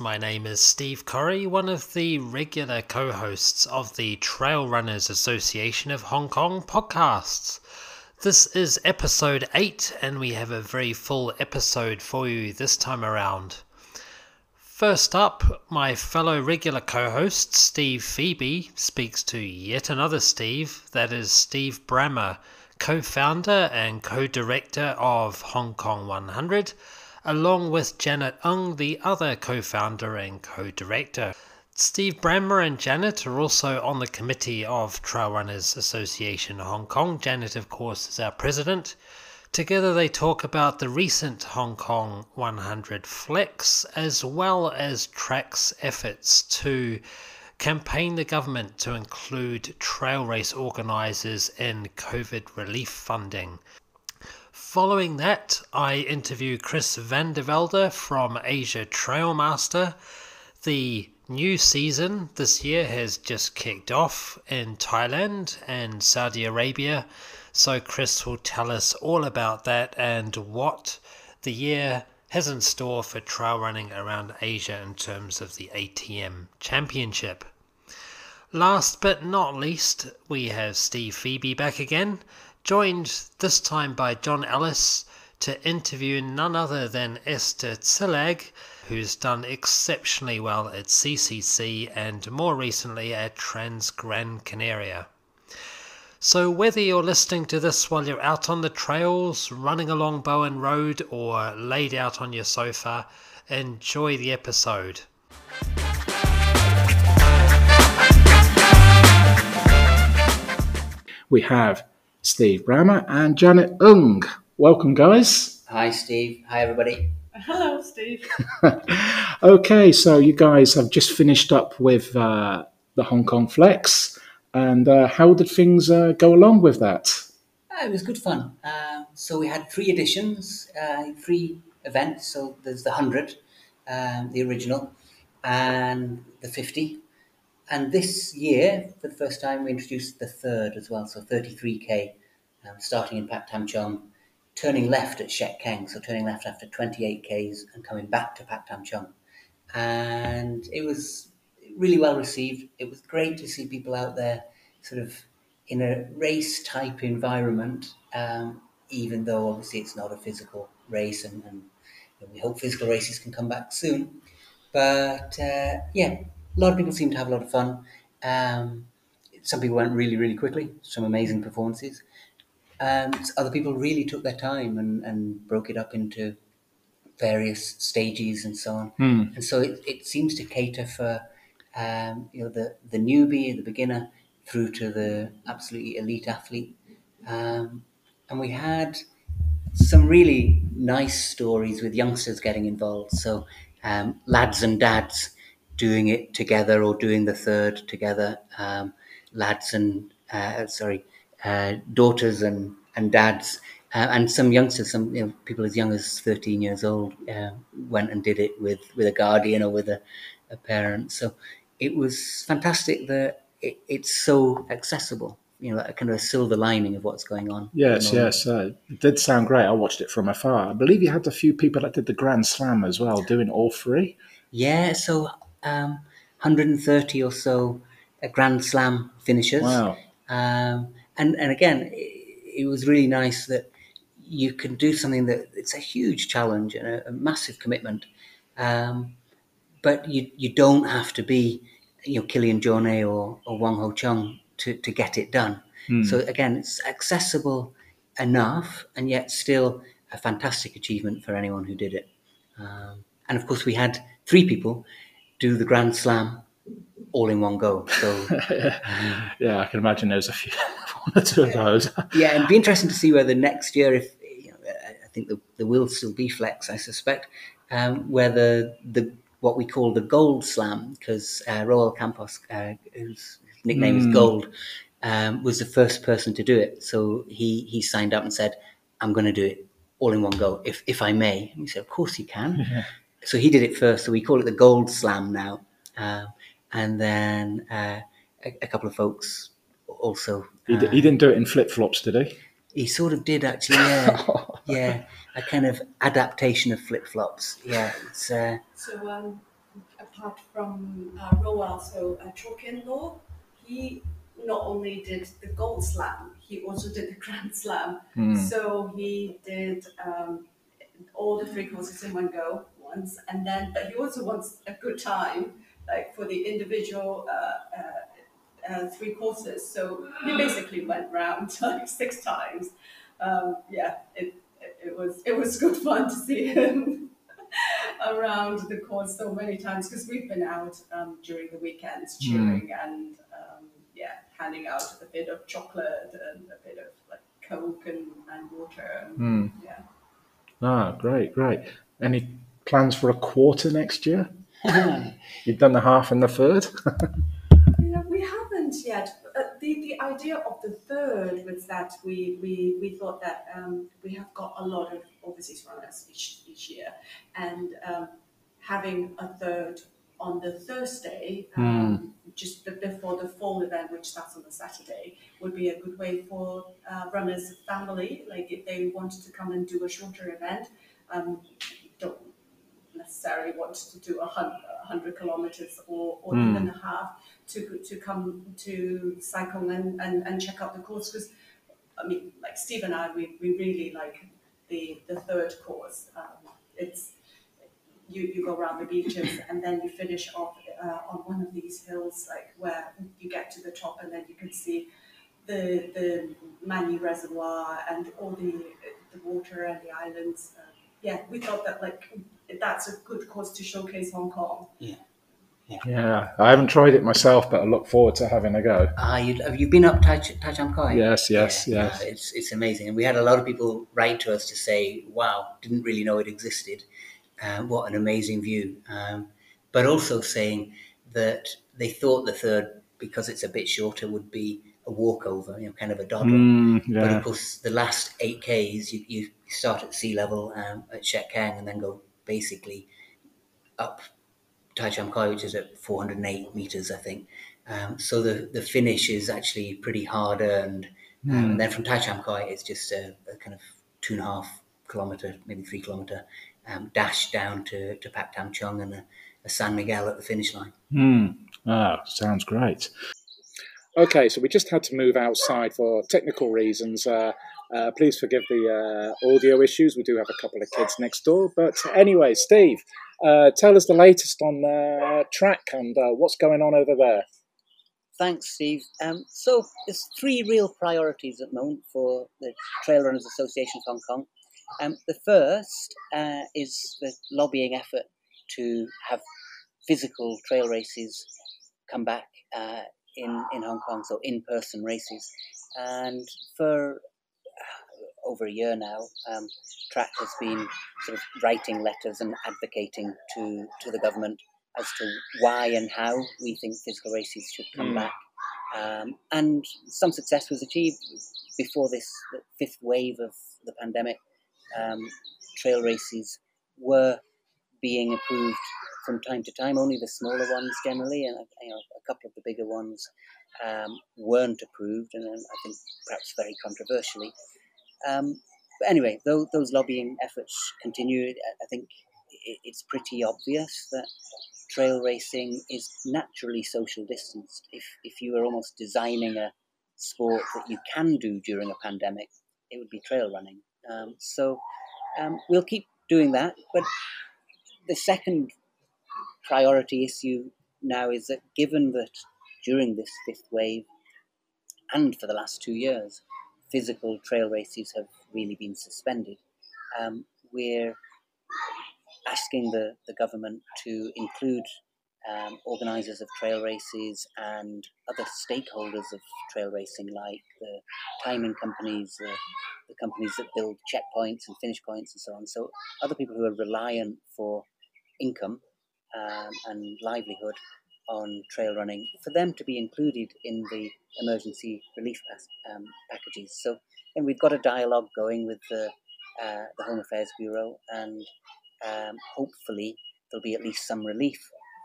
My name is Steve Corrie, one of the regular co hosts of the Trail Runners Association of Hong Kong podcasts. This is episode 8, and we have a very full episode for you this time around. First up, my fellow regular co host Steve Phoebe speaks to yet another Steve, that is Steve Brammar, co founder and co director of Hong Kong 100 along with Janet Ng, the other co founder and co director. Steve Brammar and Janet are also on the committee of Trail Runners Association Hong Kong. Janet, of course, is our president. Together, they talk about the recent Hong Kong 100 Flex, as well as TRAHK's efforts to campaign the government to include trail race organisers in COVID relief funding. Following that, I interview Chris van der Velde from Asia Trail Master. The new season this year has just kicked off in Thailand and Saudi Arabia, so Chris will tell us all about that and what the year has in store for trail running around Asia in terms of the ATM Championship. Last but not least, we have Steve Phoebe back again joined this time by John Ellis to interview none other than Eszter Csillag, who's done exceptionally well at CCC and more recently at Trans Gran Canaria. So, whether you're listening to this while you're out on the trails, running along Bowen Road, or laid out on your sofa, enjoy the episode. We have Steve Brammar and Janet Ng. Welcome, guys. Hi, Steve. Hi, everybody. Hello, Steve. okay, so you guys have just finished up with uh, the Hong Kong Flex, and uh, how did things uh, go along with that? Uh, it was good fun. Um, so we had three editions, uh, three events. So there's the 100, um, the original, and the 50. And this year, for the first time, we introduced the third as well, so 33k, um, starting in Pak Tam Chung, turning left at Chek Keng, so turning left after 28ks and coming back to Pak Tam Chung. And it was really well received. It was great to see people out there sort of in a race type environment, um, even though obviously it's not a physical race and, and we hope physical races can come back soon. But uh, yeah, a lot of people seem to have a lot of fun. Um, some people went really, really quickly, some amazing performances. Um, other people really took their time and, and broke it up into various stages and so on. Hmm. And so it, it seems to cater for um, you know the, the newbie, the beginner, through to the absolutely elite athlete. Um, and we had some really nice stories with youngsters getting involved. So um, lads and dads doing it together or doing the third together. Um, lads and uh, sorry, uh, daughters and and dads, uh, and some youngsters, some you know, people as young as thirteen years old, uh, went and did it with with a guardian or with a, a parent. So it was fantastic that it, it's so accessible. You know, a kind of a silver lining of what's going on. Yes, yes, uh, it did sound great. I watched it from afar. I believe you had a few people that did the Grand Slam as well, doing all three. Yeah, so um, 130 or so uh, Grand Slam finishes. Wow. Um, and, and again, it, it, was really nice that you can do something that it's a huge challenge and a, a massive commitment. Um, but you, you don't have to be, you know, Kilian Jornet or, or Wong Ho Chung to, to get it done. Hmm. So again, it's accessible enough and yet still a fantastic achievement for anyone who did it. Um, and of course, we had three people do the Grand Slam all in one go. So um, yeah, I can imagine there's a few one or two of those. yeah, and it'd be interesting to see whether next year, if you know, I think there, there will still be flex, I suspect, um, whether the what we call the Gold Slam, because uh, Roel Campos, uh, whose nickname mm. is hmm. Gold, um, was the first person to do it. So he he signed up and said, "I'm going to do it all in one go, if if I may." And we said, "Of course you can." Yeah. So he did it first. So we call it the Gold Slam now. Uh, and then uh, a, a, couple of folks also. He, d- he didn't do it in flip flops, did he? He sort of did actually, yeah, yeah. a kind of adaptation of flip flops. Yeah, it's. Uh, So um, apart from uh, Roald, so uh, Cho Ken Lo, he not only did the Gold Slam, he also did the Grand Slam. So he did um, all the three courses in one go once, and then but he also wants a good time, like for the individual. Uh, uh, uh, three courses, so he basically went round like six times. Um, yeah, it, it, it was it was good fun to see him around the course so many times because we've been out um, during the weekends cheering and um, yeah, handing out a bit of chocolate and a bit of like coke and, and water. And, Yeah. Ah, great, great. Any plans for a quarter next year? You've done the half and the third. Yeah, we haven't yet. Uh, the the idea of the third was that we we, we thought that um, we have got a lot of overseas runners each each year, and um, having a third on the Thursday, um, just be- before the fall event, which starts on the Saturday, would be a good way for uh, runners' family, like if they wanted to come and do a shorter event, um, don't necessarily want to do a hundred kilometers or, or even a half to to come to cycle and, and, and check out the course. Because I mean like Steve and I we, we really like the the third course. Um, it's you, you go around the beaches and then you finish off uh, on one of these hills like where you get to the top and then you can see the the Mani Reservoir and all the the water and the islands. Uh, yeah, we thought that like that's a good course to showcase Hong Kong. yeah, Yeah, I haven't tried it myself, but I look forward to having a go. Ah, you, have you been up Tai Tai Cham Kai? Yes, yes, Yeah, yes. yeah, it's it's amazing, and we had a lot of people write to us to say, "Wow, didn't really know it existed. Uh, what an amazing view!" Um, but also saying that they thought the third, because it's a bit shorter, would be a walkover, you know, kind of a doddle. Mm, But of course, the last eight Ks, you, you start at sea level um, at Chek Keng and then go basically up Tai Cham Kai, which is at 408 meters, I think. Um, so the, the finish is actually pretty hard earned. Um, and then from Tai Cham Kai, it's just a, a kind of two and a half kilometer, maybe three kilometer um, dash down to, to Pak Tam Chung and a, a San Miguel at the finish line. Mm. Ah, sounds great. Okay, so we just had to move outside for technical reasons. Uh, uh, please forgive the uh, audio issues. We do have a couple of kids next door. But anyway, Steve, uh, tell us the latest on the TRAHK and uh, what's going on over there. Thanks, Steve. Um, so there's three real priorities at the moment for the Trail Runners Association of Hong Kong. Um, the first uh, is the lobbying effort to have physical trail races come back uh, in, in Hong Kong, so in-person races. And for uh, over a year now, um, TRAHK has been sort of writing letters and advocating to, to the government as to why and how we think physical races should come Mm. back. Um, and some success was achieved before this fifth wave of the pandemic. Um, trail races were being approved from time to time, only the smaller ones generally, and you know, a couple of the bigger ones um, weren't approved, and I think perhaps very controversially. Um, but anyway, those, those lobbying efforts continue. I- think it's pretty obvious that trail racing is naturally social distanced. If, if you were almost designing a sport that you can do during a pandemic, it would be trail running. Um, so um, we'll keep doing that. But the second priority issue now is that given that during this fifth wave and for the last two years, physical trail races have really been suspended, um, we're asking the, the government to include um, organisers of trail races and other stakeholders of trail racing, like the timing companies, the, the companies that build checkpoints and finish points, and so on. So, other people who are reliant for income um, and livelihood on trail running, for them to be included in the emergency relief pass, um, packages. So, and we've got a dialogue going with the, uh, the Home Affairs Bureau, and um, hopefully there'll be at least some relief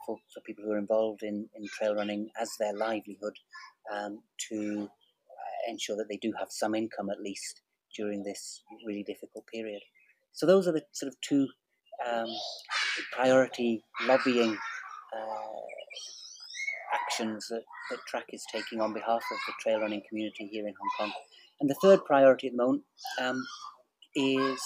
for, for people who are involved in, in trail running as their livelihood um, to uh, ensure that they do have some income at least during this really difficult period. so those are the sort of two um, priority lobbying uh, actions that, that TRAHK is taking on behalf of the trail running community here in Hong Kong. And the third priority at the moment um, is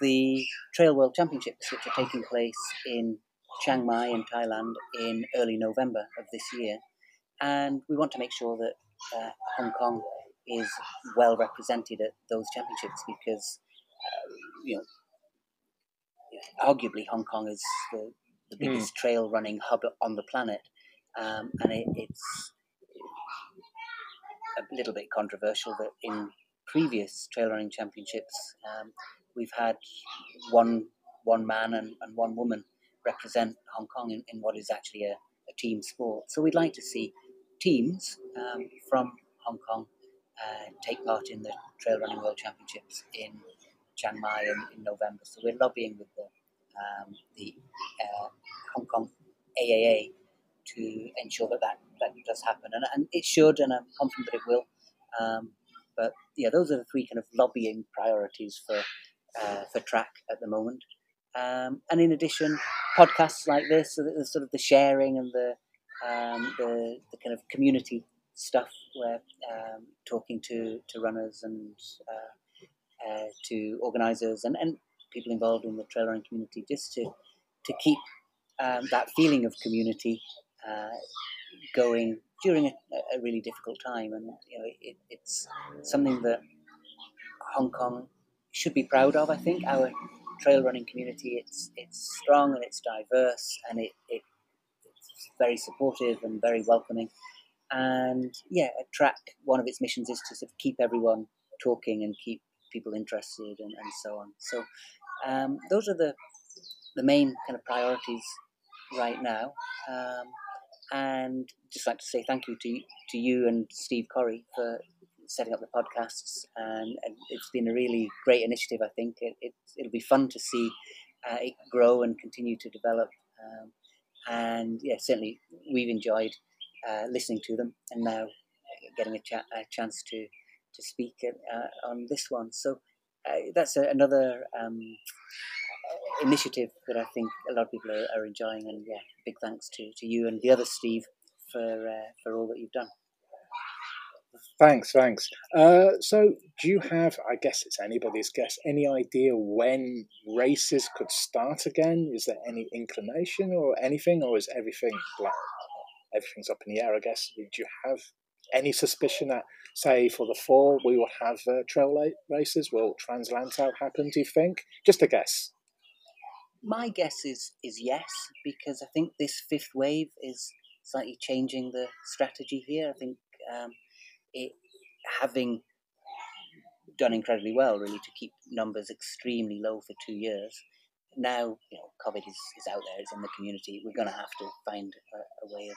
the Trail World Championships, which are taking place in Chiang Mai in Thailand in early November of this year. And we want to make sure that uh, Hong Kong is well represented at those championships because, uh, you know, arguably Hong Kong is the, the hmm. biggest mm. trail running hub on the planet. Um, and it, it's a little bit controversial that in previous trail running championships, um, we've had one one man and, and one woman represent Hong Kong in, in what is actually a, a, team sport. So we'd like to see teams um, from Hong Kong uh, take part in the Trail Running World Championships in Chiang Mai in, in November. So we're lobbying with the, um, the uh, Hong Kong AAA to ensure that that, that does happen. And, and it should, and I'm confident that it will. Um, but yeah, those are the three kind of lobbying priorities for uh, for TRAHK at the moment. Um, and in addition, podcasts like this, so the, sort of the sharing and the um, the, the kind of community stuff, where um, talking to, to runners and uh, uh, to organisers and, and people involved in the trail running community, just to to keep um, that feeling of community uh, going during a, a, really difficult time, and you know it, it's something that Hong Kong should be proud of. I think our trail running community it's it's strong and it's diverse and it, it it's very supportive and very welcoming. And yeah, a TRAHK one of its missions is to sort of keep everyone talking and keep people interested and, and so on. So um, those are the the main kind of priorities right now. Um, and just like to say thank you to to you and Steve Corrie for setting up the podcasts, and, and it's been a really great initiative. I think it, it will be fun to see uh, it grow and continue to develop. Um, and yeah, certainly we've enjoyed uh, listening to them, and now getting a, cha- a chance to to speak uh, on this one. So uh, that's a, another um, initiative that I think a lot of people are, are, enjoying. And yeah, big thanks to, to you and the other Steve for uh, for all that you've done. Thanks, thanks. Uh, so, do you have, I guess it's anybody's guess, any idea when races could start again? Is there any inclination or anything, or is everything like everything's up in the air? I guess. Do you have any suspicion that, say, for the fall, we will have uh, trail races? Will Trans Lantau happen? Do you think? Just a guess. My guess is is yes, because I think this fifth wave is slightly changing the strategy here. I think um, it having done incredibly well, really, to keep numbers extremely low for two years. Now, you know, COVID is, is out there, it's in the community. We're going to have to find a, a way of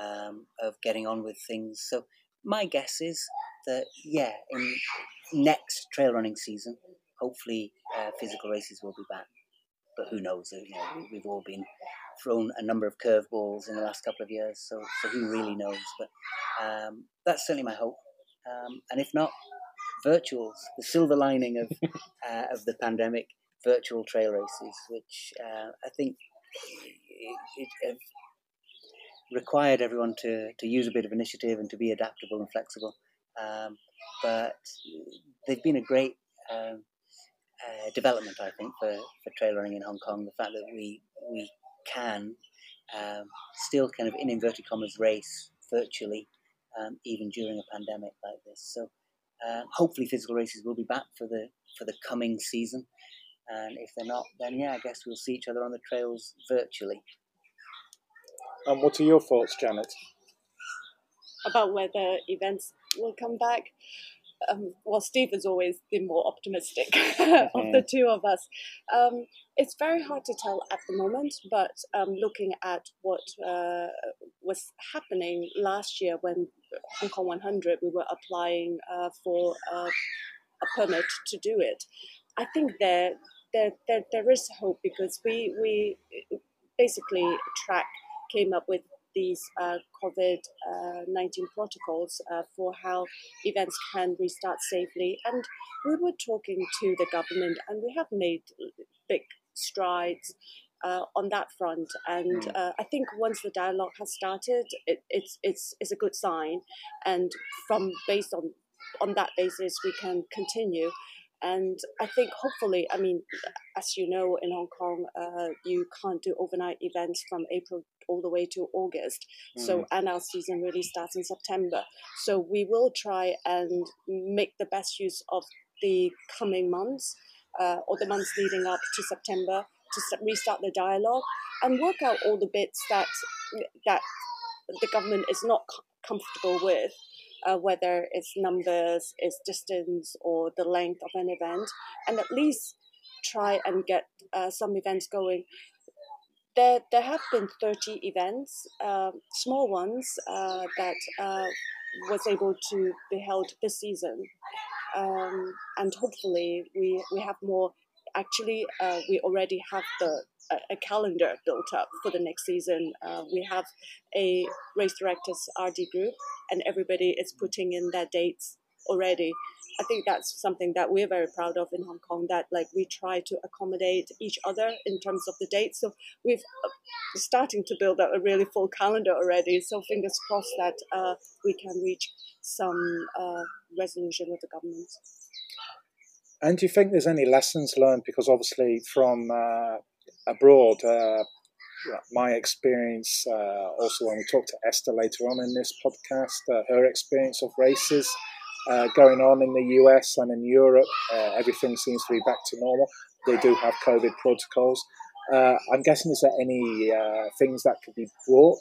um, of getting on with things. So my guess is that yeah, in next trail running season, hopefully uh, physical races will be back. But who knows? You know, we've all been thrown a number of curveballs in the last couple of years, so so who really knows? But um, that's certainly my hope. Um, and if not, virtuals, the silver lining of uh, of the pandemic, virtual trail races, which uh, I think it, it, required everyone to, to use a bit of initiative and to be adaptable and flexible. Um, but they've been a great um, uh, development, I think, for, for trail running in Hong Kong. The fact that we we can um, still kind of in inverted commas race virtually, um, even during a pandemic like this. So um, hopefully, physical races will be back for the for the coming season. And if they're not, then yeah, I guess we'll see each other on the trails virtually. And what are your thoughts, Janet? About whether events will come back. Um, well, Steve has always been more optimistic of the two of us. Um, it's very hard to tell at the moment, but um, looking at what uh, was happening last year when Hong Kong 100, we were applying uh, for a permit to do it. I think there, there, there, there is hope because we, we basically TRAHK came up with these uh, COVID uh, 19 protocols uh, for how events can restart safely. And we were talking to the government, and we have made big strides. Uh, on that front, and mm. uh, I think once the dialogue has started, it, it's it's it's a good sign, and from based on on that basis, we can continue. And I think hopefully, I mean, as you know, in Hong Kong, uh, you can't do overnight events from April all the way to August. Mm. So, and our season really starts in September. So, we will try and make the best use of the coming months uh, or the months leading up to September to restart the dialogue and work out all the bits that that the government is not comfortable with uh, whether it's numbers, it's distance, or the length of an event, and at least try and get uh, some events going. There, there have been 30 events, uh, small ones, uh, that uh, was able to be held this season. Um, and hopefully we, we have more. Actually, uh, we already have the a, a, calendar built up for the next season. Uh, we have a race directors RD group, and everybody is putting in their dates already. I think that's something that we're very proud of in Hong Kong. That like we try to accommodate each other in terms of the dates. So we've uh, starting to build up a really full calendar already. So fingers crossed that uh, we can reach some uh, resolution with the government. And do you think there's any lessons learned? Because obviously, from uh, abroad, uh, my experience, uh, also when we talk to Eszter later on in this podcast, uh, her experience of races uh, going on in the US and in Europe, uh, everything seems to be back to normal. They do have COVID protocols. I'm guessing is there any things that could be brought,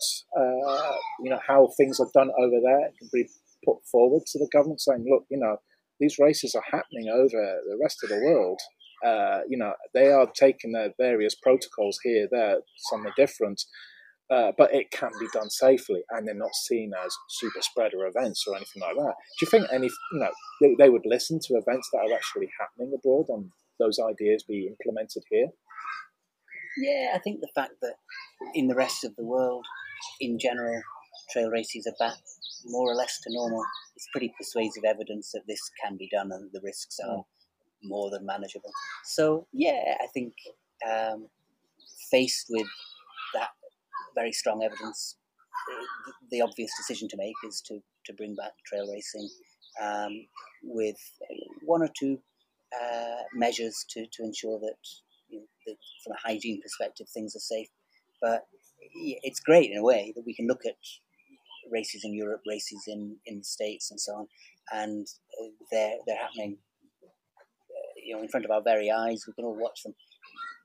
you know, how things are done over there can be put forward to the government saying, look, you know, these races are happening over the rest of the world. Uh, you know, they are taking their various protocols here, there, some are different, uh, but it can be done safely, and they're not seen as super spreader events or anything like that. Do you think any, you know, they, they would listen to events that are actually happening abroad and those ideas be implemented here? Yeah, I think the fact that in the rest of the world, in general, trail races are back more or less to normal it's pretty persuasive evidence that this can be done and the risks are mm more than manageable. So yeah, I think um, faced with that very strong evidence, the, the, obvious decision to make is to to bring back trail racing um, with one or two uh, measures to, to ensure that, you know, that from a hygiene perspective things are safe. But it's great in a way that we can look at races in Europe, races in, in the States, and so on, and uh, they're they're happening you know, in front of our very eyes. We can all watch them.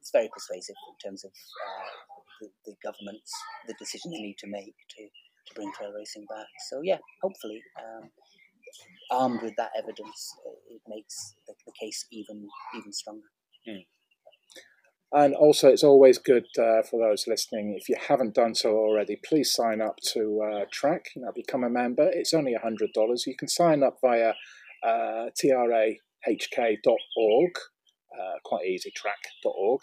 It's very persuasive in terms of uh, the, the government's the decision they need to make to, to bring trail racing back. So yeah, hopefully, um, armed with that evidence, it makes the, the case even even stronger. Mm. And also, it's always good uh, for those listening, if you haven't done so already, please sign up to uh, TRAHK, you know, become a member. It's only $100. You can sign up via uh, TRA hk.org, uh, quite easy, track.org.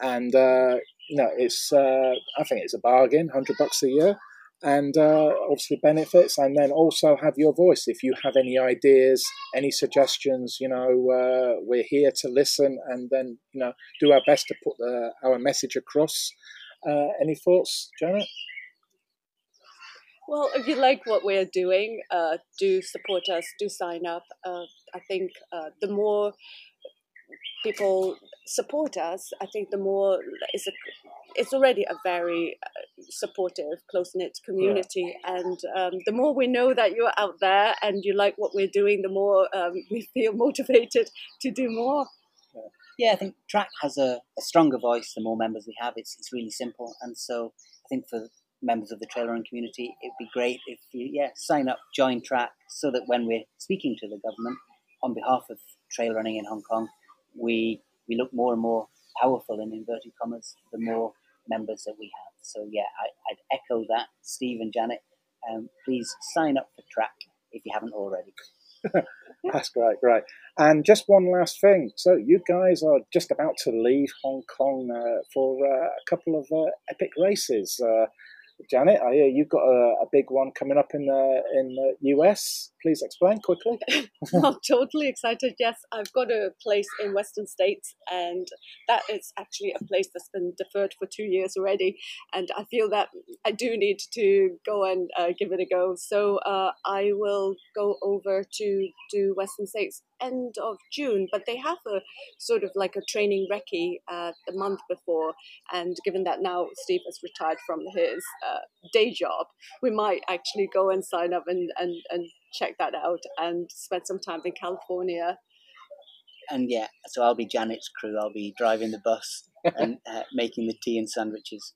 And, uh, you know, it's, uh, I think it's a bargain, 100 bucks a year. And uh, obviously benefits, and then also have your voice. If you have any ideas, any suggestions, you know, uh, we're here to listen and then, you know, do our best to put the, our message across. Uh, any thoughts, Janet? Well, if you like what we're doing, uh, do support us, do sign up. Uh, I think uh, the more people support us, I think the more it's a, it's already a very uh, supportive, close knit community, yeah. and um, the more we know that you're out there and you like what we're doing, the more um, we feel motivated to do more. Yeah, I think TRAHK has a, a stronger voice the more members we have. It's it's really simple, and so I think for members of the trail running community, it'd be great if you yeah sign up, join TRAHK, so that when we're speaking to the government on behalf of trail running in Hong Kong, we we look more and more powerful in inverted commas the more members that we have. So yeah, I, would echo that, Steve and Janet. Um, please sign up for TRAHK if you haven't already. That's great, great. And just one last thing. So you guys are just about to leave Hong Kong uh, for uh, a couple of uh, epic races. Janet, I hear you've got a, a, big one coming up in the in the US. Please explain quickly. I'm totally excited. Yes, I've got a place in Western States, and that is actually a place that's been deferred for two years already. And I feel that I do need to go and uh, give it a go. So uh, I will go over to do Western States end of June, but they have a sort of like a training recce uh, the month before. And given that now Steve has retired from his uh, day job, we might actually go and sign up and, and, and check that out and spend some time in California. And yeah, so I'll be Janet's crew. I'll be driving the bus and uh, making the tea and sandwiches.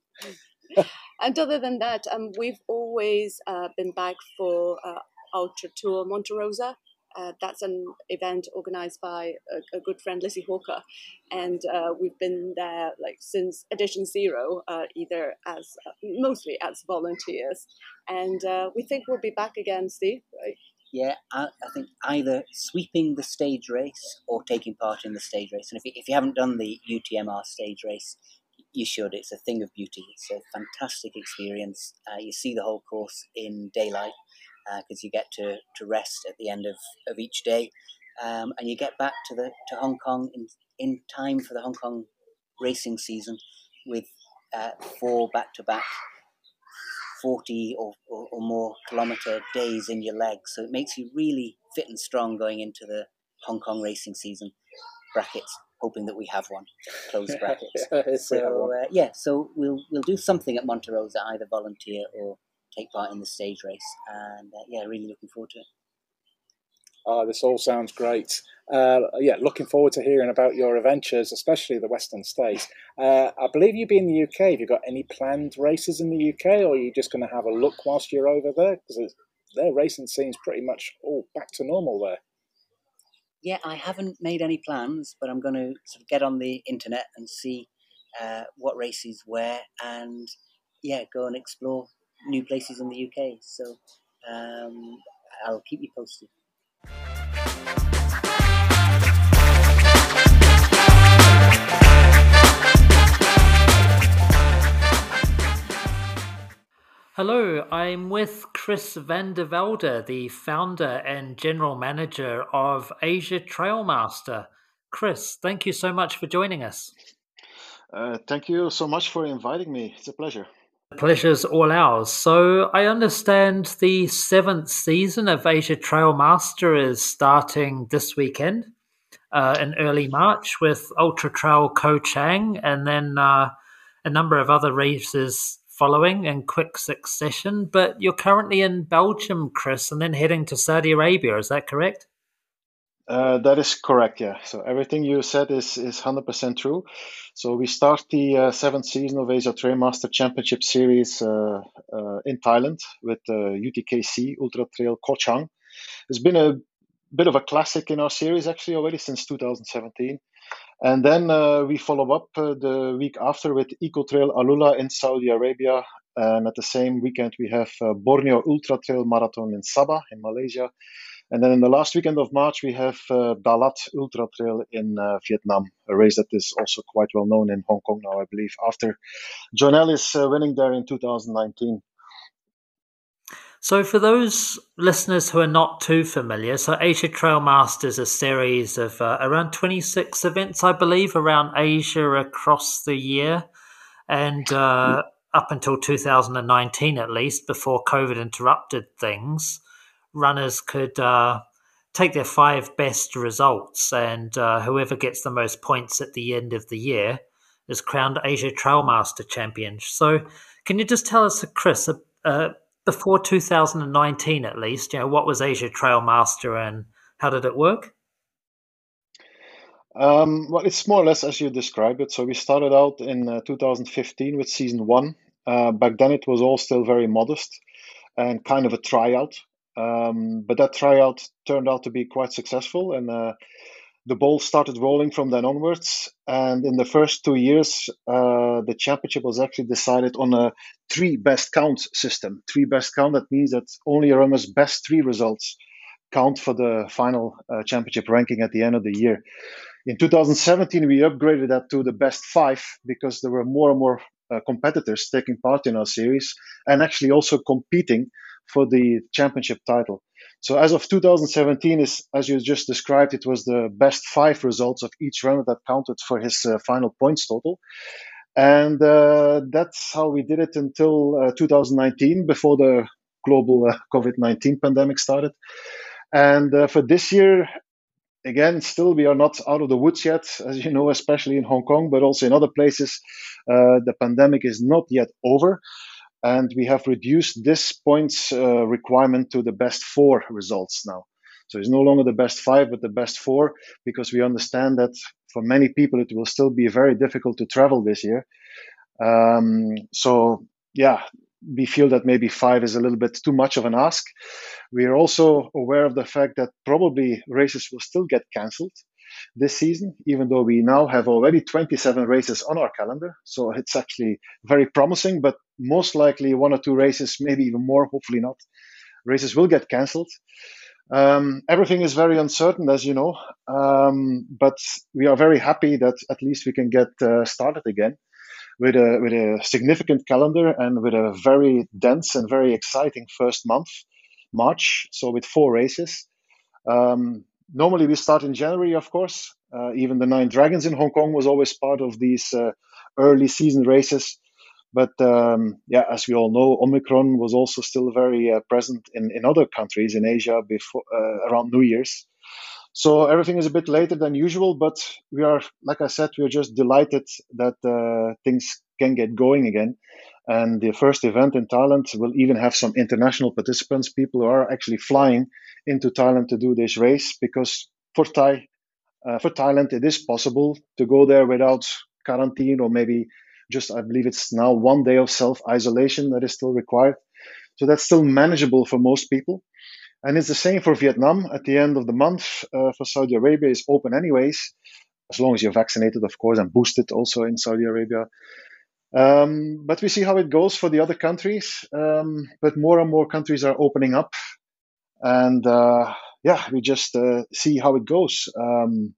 and other than that, um, we've always uh, been back for uh, Ultra Tour Monte Rosa. Uh, that's an event organized by a, a, good friend Lizzie Hawker, and uh, we've been there like since edition zero, uh, either as uh, mostly as volunteers, and uh, we think we'll be back again, Steve. Right? Yeah, I, I, think either sweeping the stage race or taking part in the stage race. And if you, if you haven't done the UTMR stage race, you should. It's a thing of beauty. It's a fantastic experience. Uh, you see the whole course in daylight because uh, you get to, to rest at the end of, of each day. Um, and you get back to the to Hong Kong in, in time for the Hong Kong racing season with uh, four back to back 40 or, or, or, more kilometer days in your legs. So it makes you really fit and strong going into the Hong Kong racing season. Brackets, hoping that we have one. Close brackets. so uh, yeah, so we'll we'll do something at Monte Rosa, either volunteer or take part in the stage race. And uh, yeah, really looking forward to it. Oh, this all sounds great. Uh, yeah, looking forward to hearing about your adventures, especially the Western States. Uh, I believe you'll be in the UK. Have you got any planned races in the UK, or are you just going to have a look whilst you're over there? Because their racing seems pretty much all back to normal there. Yeah, I haven't made any plans, but I'm going to sort of get on the internet and see uh, what races where, and yeah, go and explore new places in the UK. So um, I'll keep you posted. Hello, I'm with Chris van der Velde, the founder and general manager of Asia Trail Master. Chris, thank you so much for joining us. Uh, thank you so much for inviting me. It's a pleasure. Pleasure's all ours. So I understand the seventh season of Asia Trail Master is starting this weekend uh, in early March with Ultra Trail Ko Chang and then uh, a number of other races following in quick succession. But you're currently in Belgium, Chris, and then heading to Saudi Arabia. Is that correct? Uh, that is correct, yeah. So everything you said is is hundred percent true. So we start the uh, seventh season of Asia Trail Master Championship Series uh, uh in Thailand with UTKC Ultra Trail Ko Chang. It's been a bit of a classic in our series actually already since 2017. And then uh, we follow up uh, the week after with Eco Trail Alula in Saudi Arabia. And at the same weekend, we have Borneo Ultra Trail Marathon in Sabah in Malaysia. And then in the last weekend of March, we have uh, Dalat Ultra Trail in uh, Vietnam, a race that is also quite well known in Hong Kong now, I believe, after John Ellis uh, winning there in 2019. So, for those listeners who are not too familiar, so Asia Trail Masters is a series of uh, around 26 events, I believe, around Asia across the year. And uh, up until 2019, at least, before COVID interrupted things runners could uh, take their five best results, and uh, whoever gets the most points at the end of the year is crowned Asia Trail Master champion. So, can you just tell us, Chris, uh, before 2019 at least, you know, what was Asia Trail Master and how did it work? Um, well, it's more or less as you described it. So we started out in uh, 2015 with season one. Uh, back then, it was all still very modest and kind of a tryout. Um, but that tryout turned out to be quite successful, and uh, the ball started rolling from then onwards. And in the first two years, uh, the championship was actually decided on a three best count system. Three best count that means that only a runner's best three results count for the final uh, championship ranking at the end of the year. In 2017, we upgraded that to the best five because there were more and more uh, competitors taking part in our series and actually also competing for the championship title. So as of 2017, is as you just described, it was the best five results of each runner that counted for his uh, final points total. And uh, that's how we did it until uh, 2019, before the global uh, COVID 19 pandemic started. And uh, for this year, again, still we are not out of the woods yet, as you know, especially in Hong Kong, but also in other places. Uh, the pandemic is not yet over. And we have reduced this points uh, requirement to the best four results now. So it's no longer the best five, but the best four, because we understand that for many people it will still be very difficult to travel this year. Um, so yeah, we feel that maybe five is a little bit too much of an ask. We are also aware of the fact that probably races will still get cancelled this season, even though we now have already 27 races on our calendar. So it's actually very promising, but most likely one or two races, maybe even more, hopefully not, races will get cancelled. Um, everything is very uncertain, as you know, um, but we are very happy that at least we can get uh, started again with a with a significant calendar and with a very dense and very exciting first month, March. So with four races. Um, normally we start in January, of course. Uh, even the Nine Dragons in Hong Kong was always part of these uh, early season races. But um, yeah, as we all know, Omicron was also still very uh, present in, in other countries in Asia before uh, around New Year's. So everything is a bit later than usual, but we are, like I said, we are just delighted that uh, things can get going again. And the first event in Thailand will even have some international participants, people who are actually flying into Thailand to do this race, because for Thai, uh, for Thailand, it is possible to go there without quarantine or maybe just, I believe it's now one day of self isolation that is still required. So that's still manageable for most people. And it's the same for Vietnam. At the end of the month, uh, for Saudi Arabia is open anyways, as long as you're vaccinated, of course, and boosted also in Saudi Arabia. Um, but we see how it goes for the other countries. Um, but more and more countries are opening up, and uh, yeah, we just uh, see how it goes. Um,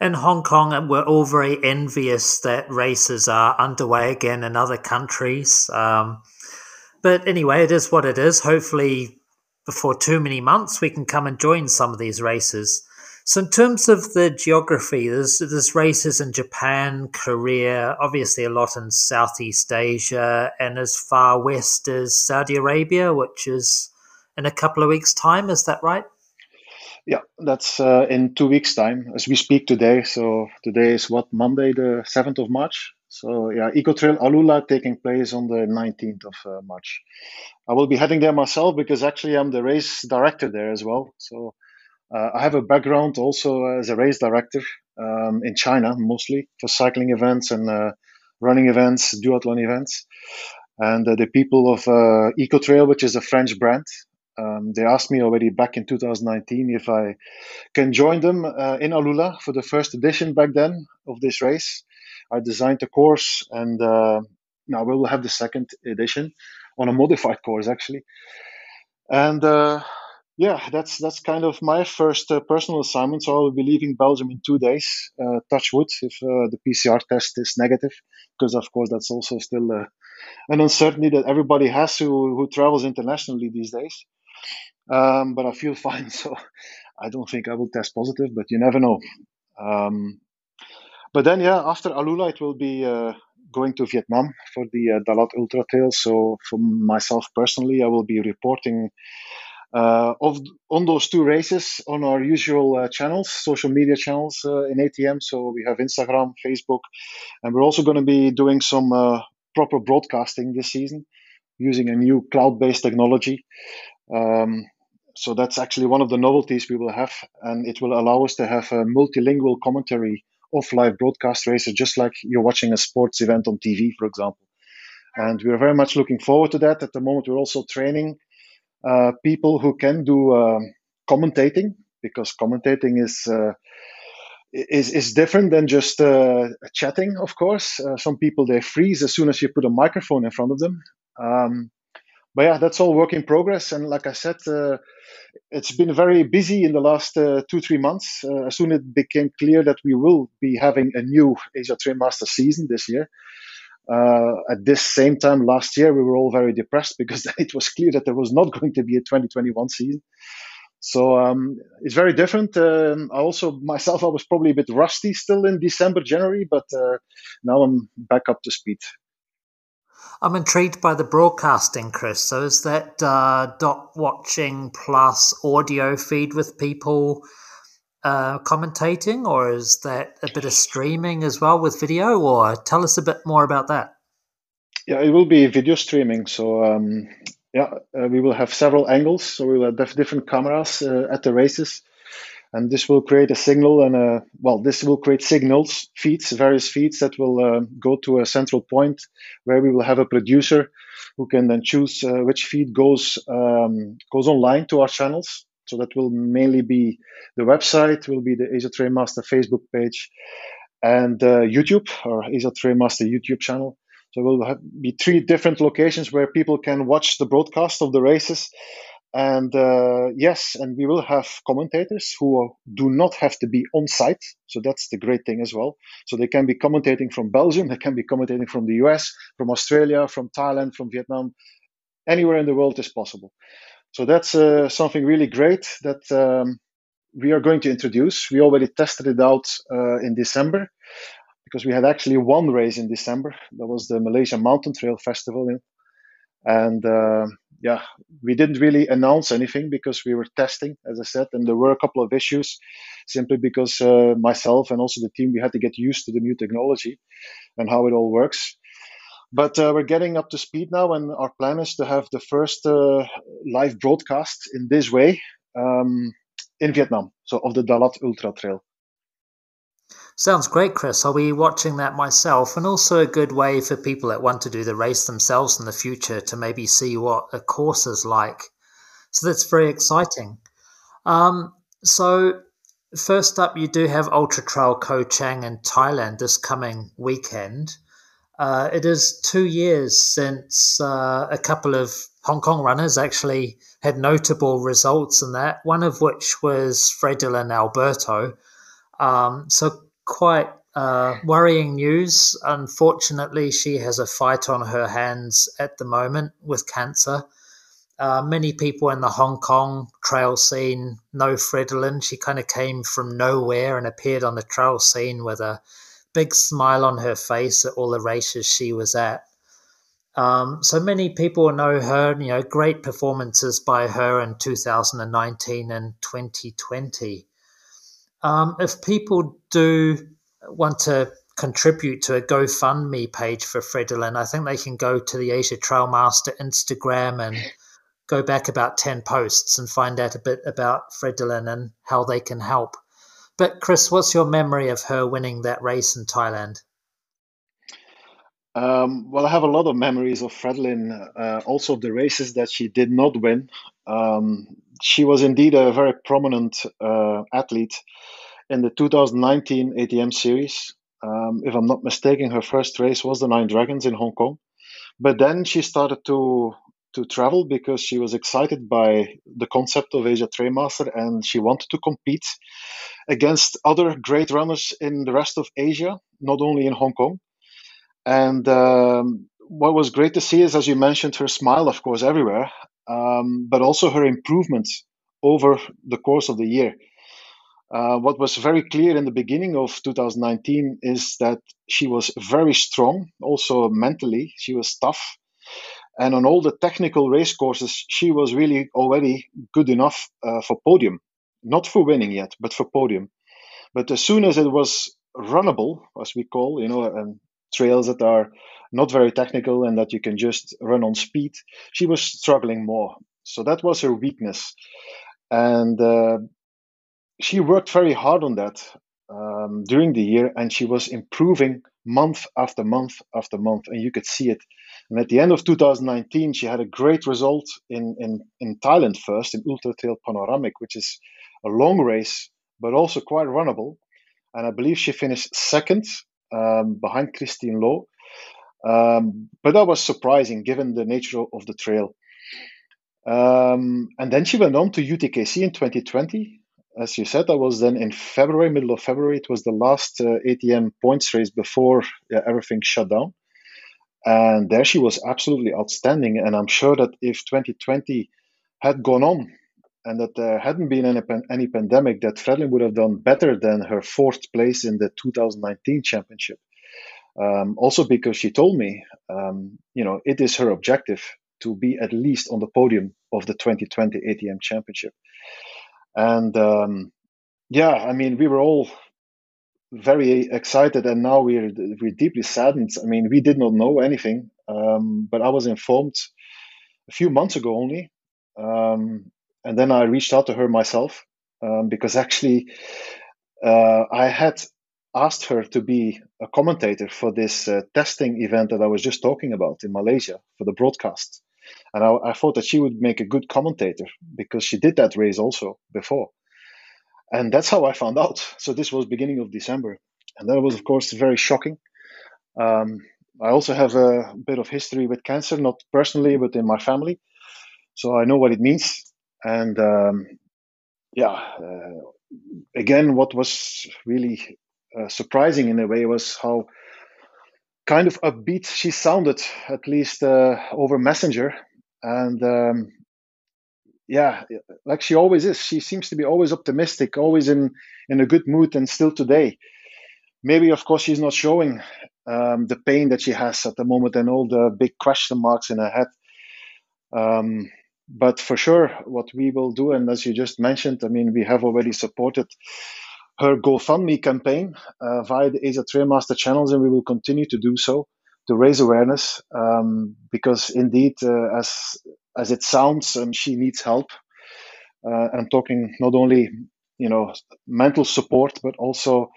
in Hong Kong, we're all very envious that races are underway again in other countries. Um, but anyway, it is what it is. Hopefully, before too many months, we can come and join some of these races. So, in terms of the geography, there's, there's races in Japan, Korea, obviously a lot in Southeast Asia, and as far west as Saudi Arabia, which is in a couple of weeks' time. Is that right? Yeah, that's uh, in two weeks' time as we speak today. So, today is what, Monday, the 7th of March? So yeah, Eco Trail Alula taking place on the 19th of uh, March. I will be heading there myself because actually I'm the race director there as well. So uh, I have a background also as a race director um, in China, mostly for cycling events and uh, running events, duathlon events. And uh, the people of uh, Eco Trail, which is a French brand, um, they asked me already back in 2019 if I can join them uh, in Alula for the first edition back then of this race. I designed the course, and uh, now we will have the second edition on a modified course actually. And uh, yeah, that's that's kind of my first uh, personal assignment. So I will be leaving Belgium in two days. Uh, touch wood if uh, the PCR test is negative, because of course that's also still an uncertainty that everybody has who who travels internationally these days. Um, but I feel fine, so I don't think I will test positive. But you never know. Um, but then, yeah, after Alula, it will be uh, going to Vietnam for the uh, Dalat Ultra Trail. So, for myself personally, I will be reporting uh, of on those two races on our usual uh, channels, social media channels uh, in ATM. So we have Instagram, Facebook, and we're also going to be doing some uh, proper broadcasting this season using a new cloud-based technology. Um, so that's actually one of the novelties we will have, and it will allow us to have a multilingual commentary of live broadcast races, just like you're watching a sports event on TV, for example. And we're very much looking forward to that. At the moment, we're also training uh, people who can do uh, commentating because commentating is uh, is is different than just uh, chatting. Of course, uh, some people they freeze as soon as you put a microphone in front of them. Um, but yeah, that's all work in progress. And like I said, uh, it's been very busy in the last uh, two, three months. Uh, as soon as it became clear that we will be having a new Asia Trail Master season this year, Uh, at this same time last year, we were all very depressed because it was clear that there was not going to be a 2021 season. So um, it's very different. Um, I also myself, I was probably a bit rusty still in December, January, but uh, now I'm back up to speed. I'm intrigued by the broadcasting, Chris. So is that uh, dot watching plus audio feed with people uh, commentating, or is that a bit of streaming as well with video? Or tell us a bit more about that. Yeah, it will be video streaming. So um, yeah, uh, we will have several angles. So we will have different cameras uh, at the races, and this will create a signal and a well, this will create signals, feeds, various feeds that will uh, go to a central point where we will have a producer who can then choose uh, which feed goes um, goes online to our channels so that will mainly be the website, will be the Asia Master Facebook page, and uh, YouTube or Asia Master YouTube channel. So we'll have, be three different locations where people can watch the broadcast of the races. And uh, yes, and we will have commentators who do not have to be on site. So that's the great thing as well. So they can be commentating from Belgium, they can be commentating from the US, from Australia, from Thailand, from Vietnam, anywhere in the world is possible. So that's uh, something really great that um, we are going to introduce. We already tested it out uh, in December because we had actually one race in December. That was the Malaysia Mountain Trail Festival. And uh, yeah, we didn't really announce anything because we were testing, as I said, and there were a couple of issues simply because uh, myself and also the team, we had to get used to the new technology and how it all works. But uh, we're getting up to speed now, and our plan is to have the first uh, live broadcast in this way um, in Vietnam, so of the Dalat Ultra Trail. Sounds great, Chris. I'll be watching that myself, and also a good way for people that want to do the race themselves in the future to maybe see what a course is like. So that's very exciting. Um, so, first up, you do have Ultra Trail Ko Chang in Thailand this coming weekend. Uh, it is two years since uh, a couple of Hong Kong runners actually had notable results in that, one of which was Fridolin Alberto. Um, so, quite uh, worrying news. Unfortunately, she has a fight on her hands at the moment with cancer. Uh, many people in the Hong Kong trail scene know Fridolin. She kind of came from nowhere and appeared on the trail scene with a big smile on her face at all the races she was at. Um, so many people know her, you know, great performances by her in 2019 and 2020. Um, if people do want to contribute to a GoFundMe page for Fridolin, I think they can go to the Asia Trail Master Instagram and go back about 10 posts and find out a bit about Fridolin and how they can help. But Chris, what's your memory of her winning that race in Thailand? Um, well, I have a lot of memories of Fridolin, uh, also the races that she did not win. Um, she was indeed a very prominent uh, athlete in the 2019 ATM series. Um, if I'm not mistaken, her first race was the Nine Dragons in Hong Kong. But then she started to to travel because she was excited by the concept of Asia Trail Master and she wanted to compete against other great runners in the rest of Asia, not only in Hong Kong. And um, what was great to see is, as you mentioned, her smile, of course, everywhere, um, but also her improvements over the course of the year. Uh, what was very clear in the beginning of 2019 is that she was very strong, also mentally. She was tough. And on all the technical race courses, she was really already good enough uh, for podium. Not for winning yet, but for podium. But as soon as it was runnable, as we call, you know, and trails that are not very technical and that you can just run on speed, she was struggling more. So that was her weakness. And uh, she worked very hard on that um, during the year and she was improving month after month after month. And you could see it and at the end of 2019, she had a great result in, in, in Thailand first, in Ultra Trail Panoramic, which is a long race, but also quite runnable. And I believe she finished second um, behind Christine Loh. Um, but that was surprising given the nature of the trail. Um, and then she went on to UTKC in 2020. As you said, that was then in February, middle of February. It was the last uh, ATM points race before everything shut down. And there she was absolutely outstanding. And I'm sure that if 2020 had gone on and that there hadn't been any, any pandemic, that Fridolin would have done better than her fourth place in the 2019 championship. Um, also because she told me, um, you know, it is her objective to be at least on the podium of the 2020 ATM championship. And um, yeah, I mean, we were all very excited, and now we're we're deeply saddened. I mean, we did not know anything, um, but I was informed a few months ago only, um, and then I reached out to her myself um, because actually uh, I had asked her to be a commentator for this uh, testing event that I was just talking about in Malaysia for the broadcast. And I, I, thought that she would make a good commentator because she did that race also before. And that's how I found out. So this was beginning of December. And that was, of course, very shocking. Um, I also have a bit of history with cancer, not personally, but in my family. So I know what it means. And um, yeah, uh, again, what was really uh, surprising in a way was how kind of upbeat she sounded, at least uh, over Messenger. And um, yeah, like she always is. She seems to be always optimistic, always in in a good mood, and still today. Maybe, of course, she's not showing um, the pain that she has at the moment and all the big question marks in her head. Um, but for sure, what we will do, and as you just mentioned, I mean, we have already supported her GoFundMe campaign uh, via the Asia Trail Master channels, and we will continue to do so to raise awareness um, because indeed, uh, as as it sounds, um, she needs help. Uh, I'm talking not only you know mental support but also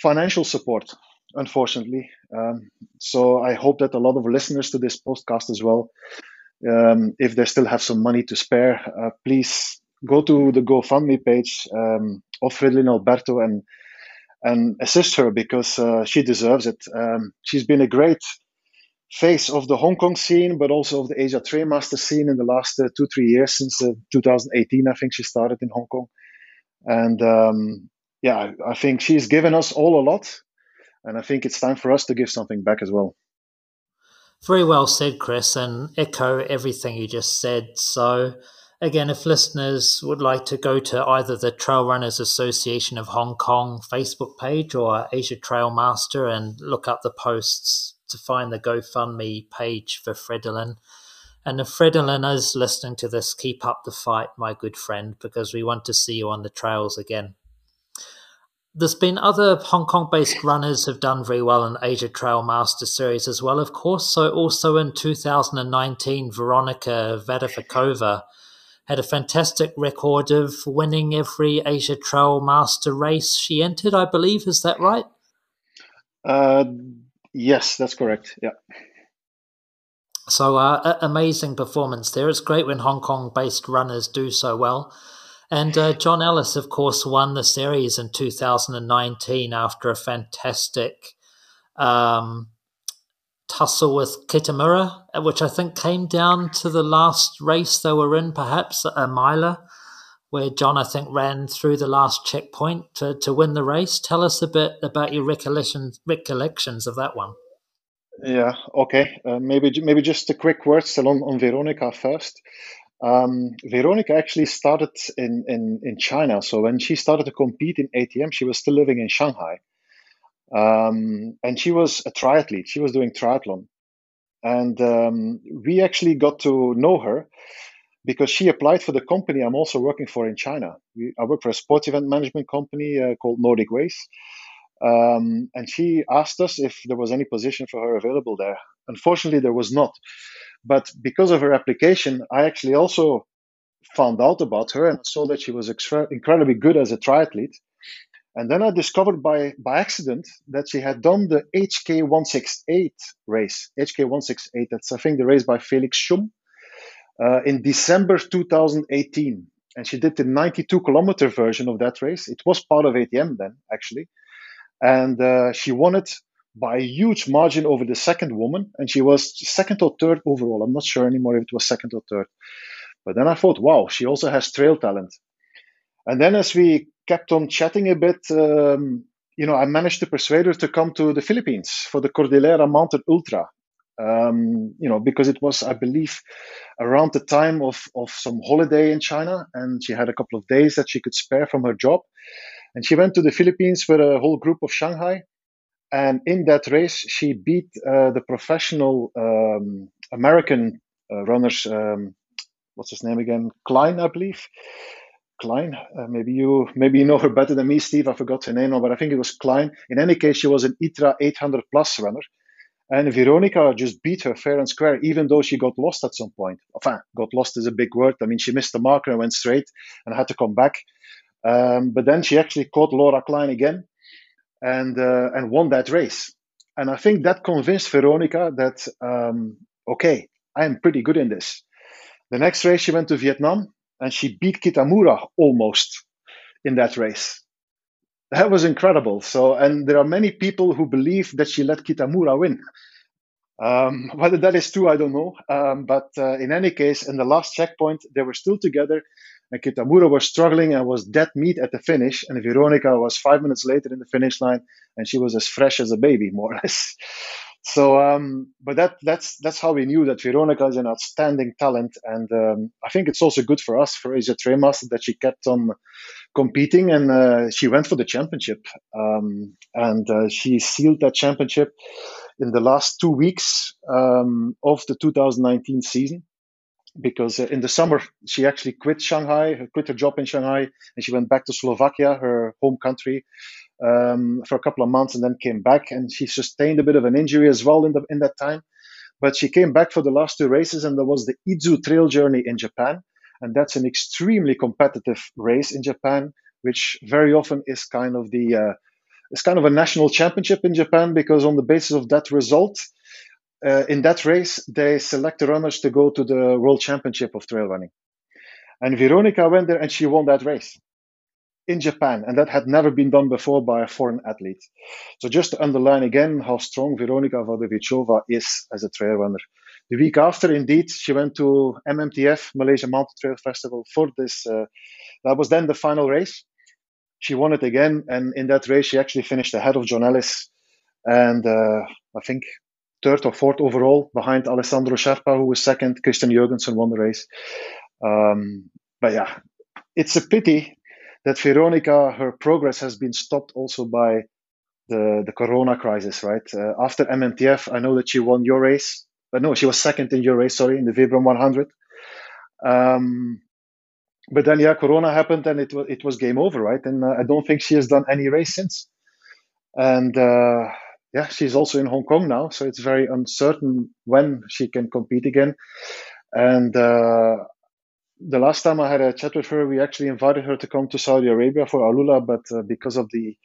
financial support. Unfortunately, um, so I hope that a lot of listeners to this podcast as well, um, if they still have some money to spare, uh, please go to the GoFundMe page um, of Fridolin Alberto and and assist her because uh, she deserves it. Um, she's been a great face of the Hong Kong scene, but also of the Asia Trail Master scene in the last uh, two, three years since uh, 2018. I think she started in Hong Kong. And um, yeah, I think she's given us all a lot. And I think it's time for us to give something back as well. Very well said, Chris, and echo everything you just said. So, again, if listeners would like to go to either the Trail Runners Association of Hong Kong Facebook page or Asia Trail Master and look up the posts to find the GoFundMe page for Fridolin. And if Fridolin is listening to this, keep up the fight, my good friend, because we want to see you on the trails again. There's been other Hong Kong based runners have done very well in Asia Trail Master Series as well, of course. So also in 2019, Veronica Vadovicova had a fantastic record of winning every Asia Trail Master race she entered, I believe. Is that right? Uh, Yes, that's correct. Yeah. So, uh, amazing performance there. It's great when Hong Kong based runners do so well. And uh, John Ellis, of course, won the series in 2019 after a fantastic um, tussle with Kitamura, which I think came down to the last race they were in, perhaps a miler where John, I think, ran through the last checkpoint to, to win the race. Tell us a bit about your recollections recollections of that one. Yeah, okay. Uh, maybe maybe just a quick word still on, on Veronika first. Um, Veronika actually started in, in, in China. So when she started to compete in ATM, she was still living in Shanghai. Um, and she was a triathlete. She was doing triathlon. And um, we actually got to know her because she applied for the company I'm also working for in China. We, I work for a sports event management company uh, called Nordic Race. Um, and she asked us if there was any position for her available there. Unfortunately, there was not. But because of her application, I actually also found out about her and saw that she was extra- incredibly good as a triathlete. And then I discovered by, by accident that she had done the HK168 race. HK168, that's I think the race by Felix Schum uh, in December 2018. And she did the 92 kilometer version of that race. It was part of ATM then, actually. And uh, she won it by a huge margin over the second woman. And she was second or third overall. I'm not sure anymore if it was second or third. But then I thought, wow, she also has trail talent. And then as we kept on chatting a bit, um, you know, I managed to persuade her to come to the Philippines for the Cordillera Mountain Ultra Um, you know, because it was, I believe, around the time of, of some holiday in China, and she had a couple of days that she could spare from her job. And she went to the Philippines with a whole group of Shanghai. And in that race, she beat uh, the professional um, American uh, runners. Um, what's his name again? Klein, I believe. Klein. Uh, maybe you maybe you know her better than me, Steve. I forgot her name but I think it was Klein. In any case, she was an ITRA 800 plus runner. And Veronica just beat her fair and square, even though she got lost at some point. Enfin, got lost is a big word. I mean, she missed the marker and went straight and had to come back. Um, but then she actually caught Laura Klein again and uh, and won that race. And I think that convinced Veronica that um, okay, I am pretty good in this. The next race she went to Vietnam and she beat Kitamura almost in that race. That was incredible. So, and there are many people who believe that she let Kitamura win. Um, whether that is true, I don't know. Um, but uh, in any case, in the last checkpoint, they were still together, and Kitamura was struggling and was dead meat at the finish. And Veronica was five minutes later in the finish line, and she was as fresh as a baby, more or less. So, um, but that that's that's how we knew that Veronica is an outstanding talent, and um, I think it's also good for us for Asia Trail Master that she kept on competing and uh, she went for the championship, um, and uh, she sealed that championship in the last two weeks um, of the 2019 season. Because uh, in the summer she actually quit Shanghai, quit her job in Shanghai, and she went back to Slovakia, her home country, um, for a couple of months and then came back. And she sustained a bit of an injury as well in, the, in that time. But she came back for the last two races, and there was the Izu Trail Journey in Japan. And that's an extremely competitive race in Japan, which very often is kind of the uh, it's kind of a national championship in Japan because on the basis of that result, uh, in that race, they select the runners to go to the World Championship of Trail Running. And Veronica went there and she won that race in Japan, and that had never been done before by a foreign athlete. So just to underline again how strong Veronica Vadovicova is as a trail runner. The week after, indeed, she went to MMTF, Malaysia Mountain Trail Festival, for this. Uh, that was then the final race. She won it again, and in that race, she actually finished ahead of John Ellis, and uh, I think third or fourth overall behind Alessandro Sherpa, who was second. Christian Jurgensen won the race. Um, but yeah, it's a pity that Veronica, her progress has been stopped also by the, the corona crisis, right? Uh, after MMTF, I know that she won your race. But no, she was second in your race, sorry, in the Vibram 100. Um, but then, yeah, corona happened and it, was it was game over, right? And uh, I don't think she has done any race since. And uh, yeah, she's also in Hong Kong now, so it's very uncertain when she can compete again. And uh, the last time I had a chat with her, we actually invited her to come to Saudi Arabia for Alula, but uh, because of the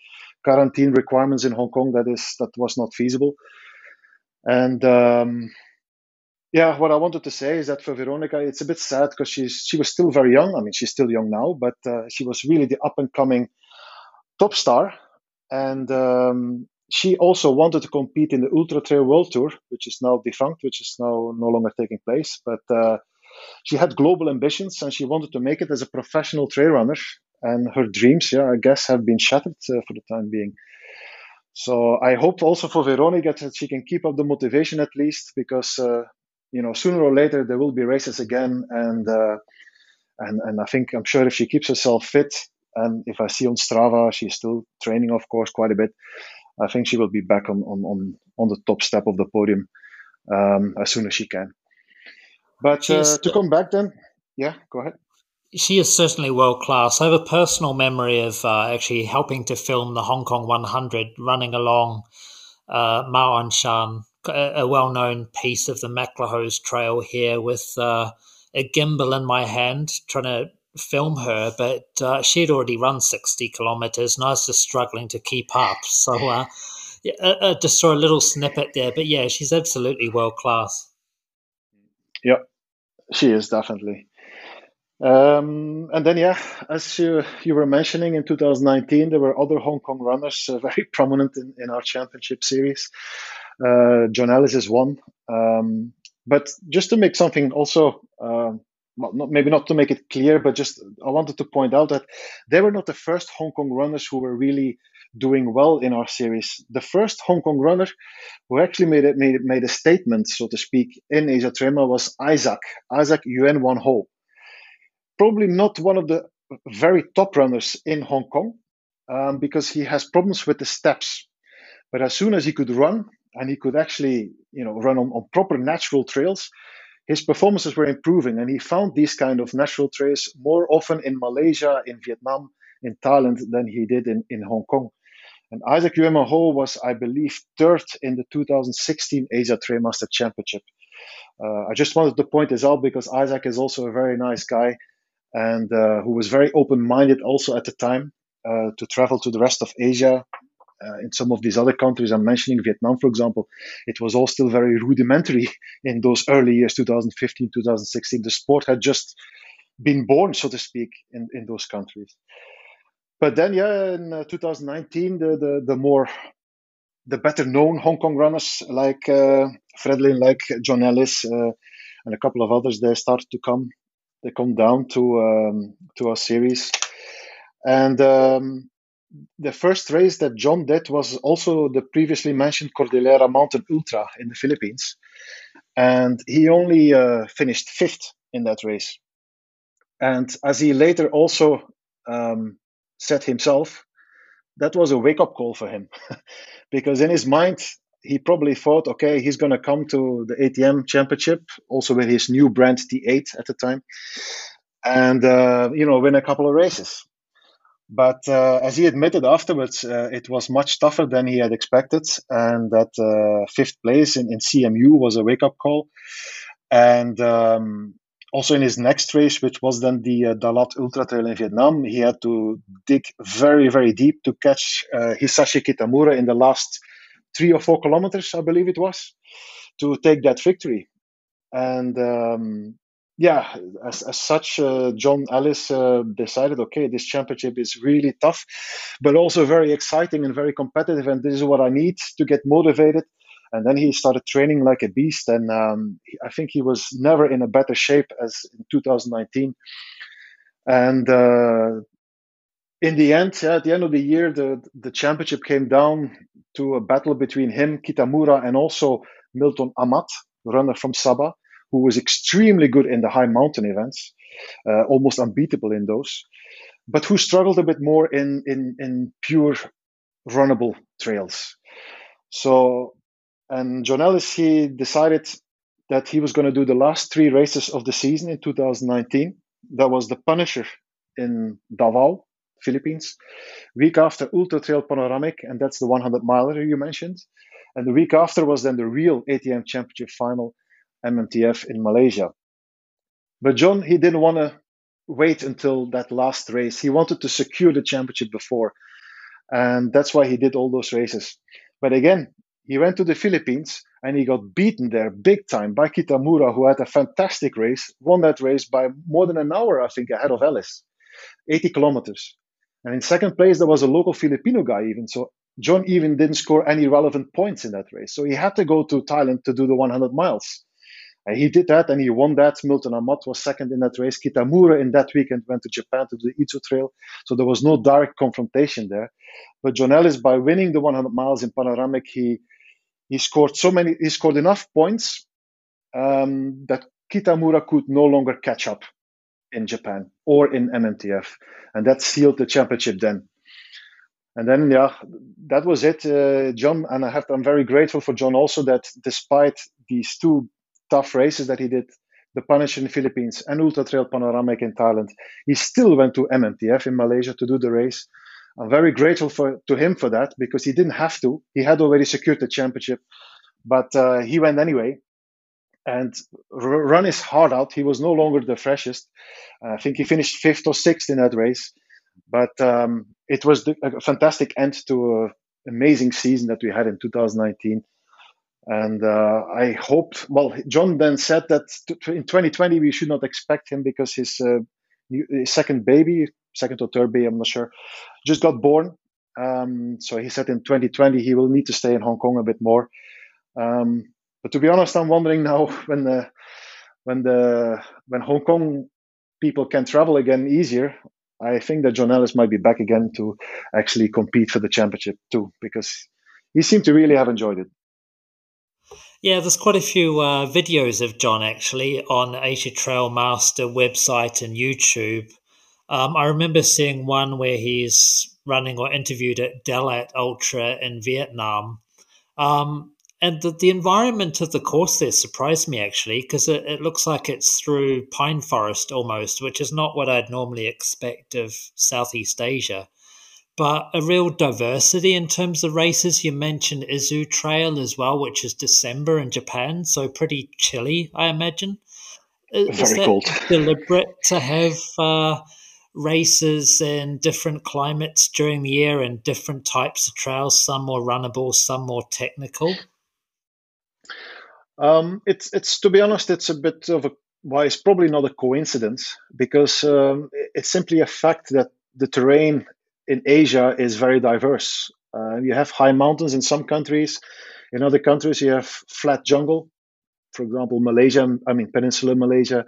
quarantine requirements in Hong Kong, that is that was not feasible. And um, yeah, what I wanted to say is that for Veronica, it's a bit sad because she's she was still very young. I mean, she's still young now, but uh, she was really the up and coming top star, and um, she also wanted to compete in the Ultra Trail World Tour, which is now defunct, which is now no longer taking place, but. Uh, she had global ambitions and she wanted to make it as a professional trail runner. And her dreams, yeah, I guess, have been shattered uh, for the time being. So I hope also for Veronica that she can keep up the motivation at least, because uh, you know sooner or later there will be races again, and uh, and and I think I'm sure if she keeps herself fit, and if I see on Strava she's still training, of course, quite a bit, I think she will be back on on on, on the top step of the podium um, as soon as she can. But uh, to come back then, yeah, go ahead. She is certainly world class. I have a personal memory of uh, actually helping to film the Hong Kong 100 running along uh, Ma On Shan, a, a well known piece of the MacLehose Trail here with uh, a gimbal in my hand trying to film her, but uh, she had already run 60 kilometers and I was just struggling to keep up. So uh, yeah, I, uh, I just saw a little snippet there, but yeah, she's absolutely world class. Yeah, she is definitely. Um, and then, yeah, as you, you were mentioning, in 2019, there were other Hong Kong runners uh, very prominent in, in our championship series. Uh, John Ellis is one. Um, but just to make something also, uh, well, not, maybe not to make it clear, but just I wanted to point out that they were not the first Hong Kong runners who were really doing well in our series. The first Hong Kong runner who actually made, it, made, made a statement, so to speak, in Asia Trema was Isaac, Isaac Yuen Wan Ho. Probably not one of the very top runners in Hong Kong um, because he has problems with the steps. But as soon as he could run and he could actually, you know, run on, on proper natural trails, his performances were improving, and he found these kind of natural trails more often in Malaysia, in Vietnam, in Thailand than he did in, in Hong Kong. And Isaac Yuen Ho was, I believe, third in the 2016 Asia Trail Master Championship. Uh, I just wanted to point this out because Isaac is also a very nice guy and uh, who was very open-minded also at the time uh, to travel to the rest of Asia. Uh, in some of these other countries, I'm mentioning Vietnam, for example, it was all still very rudimentary in those early years, 2015, 2016. The sport had just been born, so to speak, in, in those countries. But then, yeah, in uh, 2019, the, the, the more the better known Hong Kong runners like uh, Fridolin, like John Ellis, uh, and a couple of others, they started to come. They come down to um, to our series, and um, the first race that John did was also the previously mentioned Cordillera Mountain Ultra in the Philippines, and he only uh, finished fifth in that race. And as he later also um, said himself, that was a wake up call for him because in his mind, he probably thought, okay, he's going to come to the ATM championship, also with his new brand T8 at the time, and, uh, you know, win a couple of races. But uh, as he admitted afterwards, uh, it was much tougher than he had expected, and that uh, fifth place in, in CMU was a wake up call. And um, also in his next race, which was then the uh, Dalat Ultra Trail in Vietnam, he had to dig very, very deep to catch uh, Hisashi Kitamura in the last three or four kilometers, I believe it was, to take that victory. And um, yeah, as, as such, uh, John Ellis uh, decided, okay, this championship is really tough, but also very exciting and very competitive, and this is what I need to get motivated. And then he started training like a beast and um, i think he was never in a better shape as in 2019 and uh, in the end yeah, at the end of the year the, the championship came down to a battle between him kitamura and also milton amat runner from sabah who was extremely good in the high mountain events uh, almost unbeatable in those but who struggled a bit more in in, in pure runnable trails so and John Ellis, he decided that he was going to do the last three races of the season in 2019. That was the Punisher in Davao, Philippines. Week after Ultra Trail Panoramic, and that's the 100 miler you mentioned. And the week after was then the real ATM Championship final, MMTF in Malaysia. But John, he didn't want to wait until that last race. He wanted to secure the championship before. And that's why he did all those races. But again, he went to the Philippines and he got beaten there big time by Kitamura, who had a fantastic race, won that race by more than an hour, I think, ahead of Ellis, 80 kilometers. And in second place, there was a local Filipino guy, even. So John even didn't score any relevant points in that race. So he had to go to Thailand to do the 100 miles. And he did that and he won that. Milton Amat was second in that race. Kitamura in that weekend went to Japan to do the Izu Trail. So there was no direct confrontation there. But John Ellis, by winning the 100 miles in Panoramic, he he scored so many, he scored enough points um, that Kitamura could no longer catch up in Japan or in MMTF, and that sealed the championship then. And then, yeah, that was it, uh, John. And I have, I'm very grateful for John also that despite these two tough races that he did, the Punish in the Philippines and Ultra Trail Panoramic in Thailand, he still went to MMTF in Malaysia to do the race. I'm very grateful for to him for that because he didn't have to. He had already secured the championship, but uh, he went anyway and r- run his heart out. He was no longer the freshest. Uh, I think he finished fifth or sixth in that race, but um, it was the, a fantastic end to an amazing season that we had in 2019. And uh, I hoped, well, John then said that in 2020 we should not expect him because his, uh, his second baby, second or third baby, I'm not sure, just got born. Um, so he said in 2020 he will need to stay in Hong Kong a bit more. Um, but to be honest, I'm wondering now when the when the when Hong Kong people can travel again easier. I think that John Ellis might be back again to actually compete for the championship too, because he seemed to really have enjoyed it. Yeah, there's quite a few uh, videos of John actually on Asia Trail Master website and YouTube. Um, I remember seeing one where he's running or interviewed at Dalat Ultra in Vietnam. Um, and the, the environment of the course there surprised me actually because it, it looks like it's through pine forest almost, which is not what I'd normally expect of Southeast Asia. But a real diversity in terms of races. You mentioned Izu Trail as well, which is December in Japan, so pretty chilly, I imagine. Very is cold. deliberate to have uh, races in different climates during the year and different types of trails, some more runnable, some more technical? Um, it's it's to be honest, it's a bit of a why it's probably not a coincidence because um, it's simply a fact that the terrain in Asia is very diverse. Uh, you have high mountains in some countries, in other countries you have flat jungle. For example, Malaysia, I mean Peninsular Malaysia.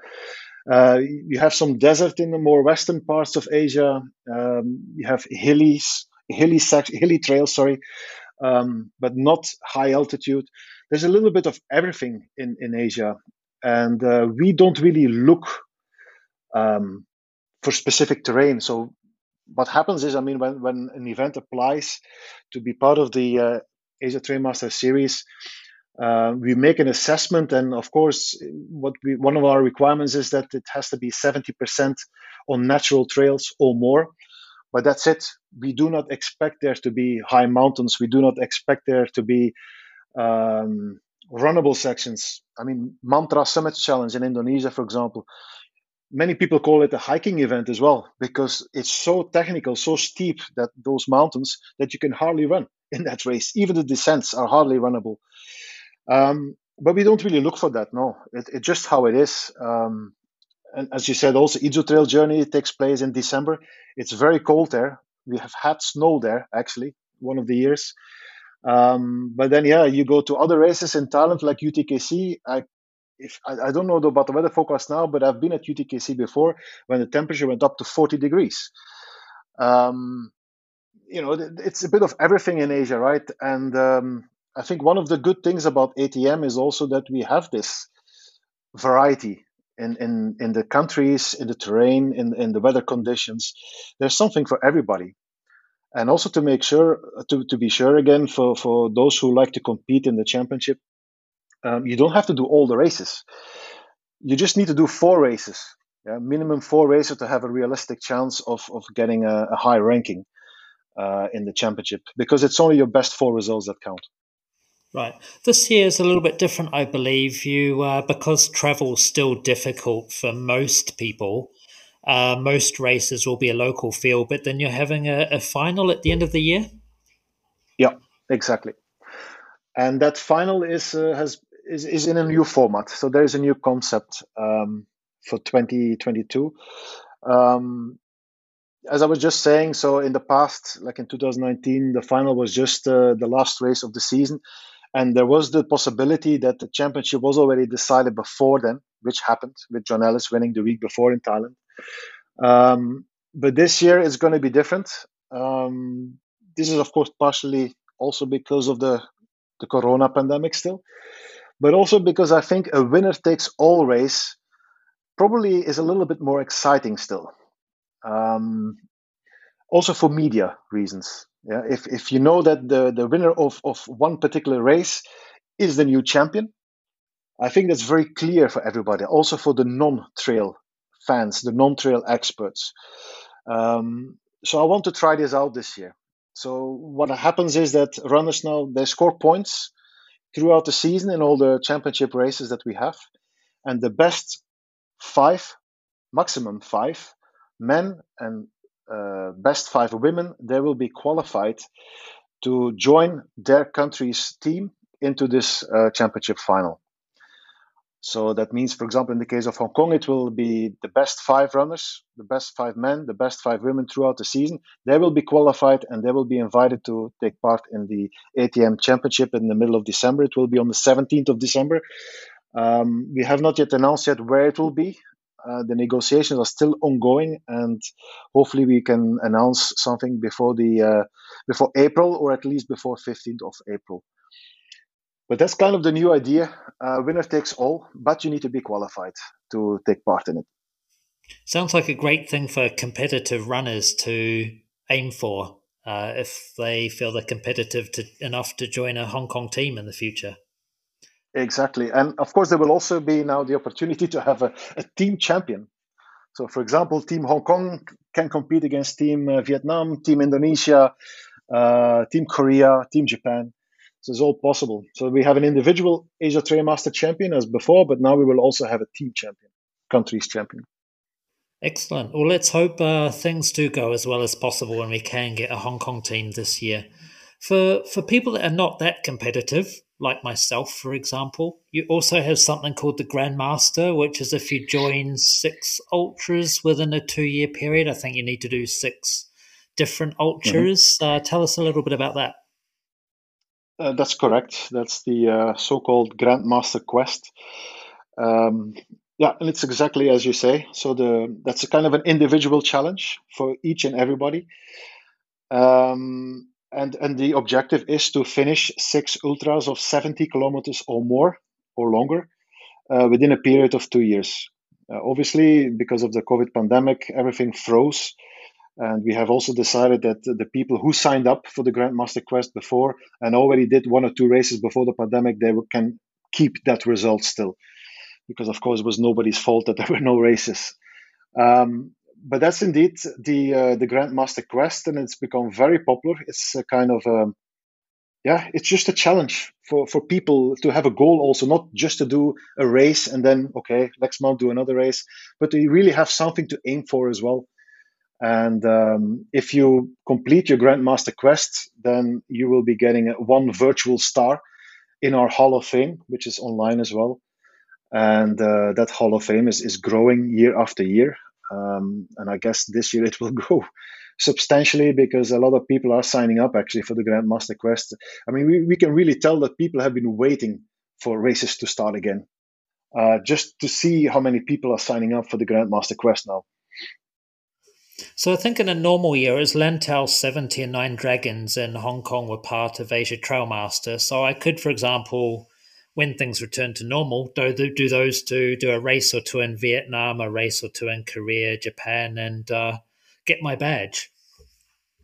Uh, you have some desert in the more western parts of Asia. Um, you have hilly, hilly, hilly trails, sorry, um, but not high altitude there's a little bit of everything in, in Asia. And uh, we don't really look um, for specific terrain. So what happens is, I mean, when, when an event applies to be part of the uh, Asia Trail Master Series, uh, we make an assessment, and of course, what we, one of our requirements is that it has to be 70% on natural trails or more. But that's it. We do not expect there to be high mountains. We do not expect there to be um, runnable sections. I mean, Mantra Summit Challenge in Indonesia, for example, many people call it a hiking event as well because it's so technical, so steep that those mountains that you can hardly run in that race. Even the descents are hardly runnable. Um, but we don't really look for that. No, it, it's just how it is. Um, and as you said, also Izu Trail Journey takes place in December. It's very cold there. We have had snow there actually one of the years. Um, but then, yeah, you go to other races in Thailand like UTKC. I, if I, I don't know about the weather forecast now, but I've been at UTKC before when the temperature went up to 40 degrees. Um, you know, it's a bit of everything in Asia, right? And um, I think one of the good things about ATM is also that we have this variety in, in, in the countries, in the terrain, in, in the weather conditions. There's something for everybody and also to make sure to, to be sure again for, for those who like to compete in the championship um, you don't have to do all the races you just need to do four races yeah? minimum four races to have a realistic chance of, of getting a, a high ranking uh, in the championship because it's only your best four results that count Right. This year is a little bit different, I believe. You uh, because travel's still difficult for most people. Uh, most races will be a local field, but then you're having a, a final at the end of the year. Yeah, exactly. And that final is uh, has is, is in a new format. So there is a new concept um, for 2022. Um, as I was just saying, so in the past, like in 2019, the final was just uh, the last race of the season. And there was the possibility that the championship was already decided before then, which happened with John Ellis winning the week before in Thailand. Um, but this year is going to be different. Um, this is, of course, partially also because of the, the corona pandemic still, but also because I think a winner takes all race probably is a little bit more exciting still. Um, also for media reasons. Yeah, if, if you know that the, the winner of, of one particular race is the new champion, I think that's very clear for everybody, also for the non trail fans, the non-trail experts. Um, so I want to try this out this year. So what happens is that runners now they score points throughout the season in all the championship races that we have, and the best five, maximum five men and uh, best five women, they will be qualified to join their country's team into this uh, championship final. So that means, for example, in the case of Hong Kong, it will be the best five runners, the best five men, the best five women throughout the season. They will be qualified and they will be invited to take part in the ATM Championship in the middle of December. It will be on the 17th of December. Um, we have not yet announced yet where it will be. Uh, the negotiations are still ongoing, and hopefully we can announce something before the uh, before April, or at least before 15th of April. But that's kind of the new idea: uh, winner takes all, but you need to be qualified to take part in it. Sounds like a great thing for competitive runners to aim for uh, if they feel they're competitive to, enough to join a Hong Kong team in the future. Exactly. And of course, there will also be now the opportunity to have a, a team champion. So, for example, Team Hong Kong can compete against Team uh, Vietnam, Team Indonesia, uh, Team Korea, Team Japan. So it's all possible. So we have an individual Asia Trail Master champion as before, but now we will also have a team champion, countries champion. Excellent. Well, let's hope uh, things do go as well as possible and we can get a Hong Kong team this year. For for people that are not that competitive, like myself, for example, you also have something called the Grandmaster, which is if you join six ultras within a two year period. I think you need to do six different ultras. Mm-hmm. Uh, tell us a little bit about that. Uh, that's correct. That's the uh, so called Grandmaster Quest. Um, yeah, and it's exactly as you say. So the that's a kind of an individual challenge for each and everybody. Um, and and the objective is to finish six ultras of 70 kilometers or more or longer uh, within a period of two years. Uh, obviously, because of the COVID pandemic, everything froze. And we have also decided that the people who signed up for the Grandmaster Quest before and already did one or two races before the pandemic, they can keep that result still because of course it was nobody's fault that there were no races. Um, but that's indeed the uh, the Grandmaster Quest, and it's become very popular. It's a kind of um, yeah, it's just a challenge for for people to have a goal, also not just to do a race and then okay, next month do another race, but to really have something to aim for as well. And um, if you complete your Grandmaster Quest, then you will be getting one virtual star in our Hall of Fame, which is online as well and uh, that Hall of Fame is, is growing year after year. Um, and I guess this year it will grow substantially because a lot of people are signing up actually for the Grandmaster Quest. I mean, we, we can really tell that people have been waiting for races to start again, uh, just to see how many people are signing up for the Grandmaster Quest now. So I think in a normal year, as Lantau 70 and Nine Dragons in Hong Kong were part of Asia Trail Master. So I could, for example, when things return to normal, do, do those two do a race or two in Vietnam, a race or two in Korea, Japan, and uh, get my badge.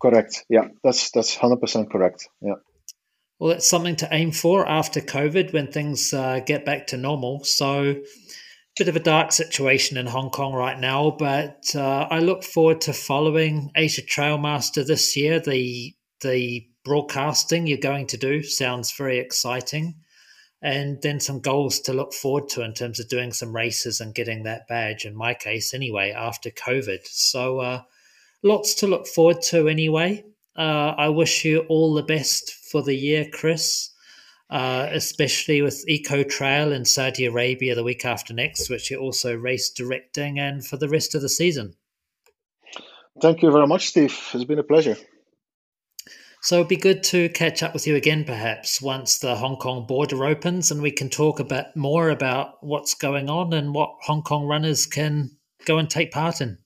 Correct. Yeah, that's that's hundred percent correct. Yeah. Well, it's something to aim for after COVID when things uh, get back to normal. So, bit of a dark situation in Hong Kong right now, but uh, I look forward to following Asia Trail Master this year. The the broadcasting you're going to do sounds very exciting and then some goals to look forward to in terms of doing some races and getting that badge in my case anyway after covid so uh, lots to look forward to anyway uh, i wish you all the best for the year chris uh, especially with eco trail in saudi arabia the week after next which you're also race directing and for the rest of the season thank you very much steve it's been a pleasure so it'd be good to catch up with you again, perhaps, once the Hong Kong border opens and we can talk a bit more about what's going on and what Hong Kong runners can go and take part in.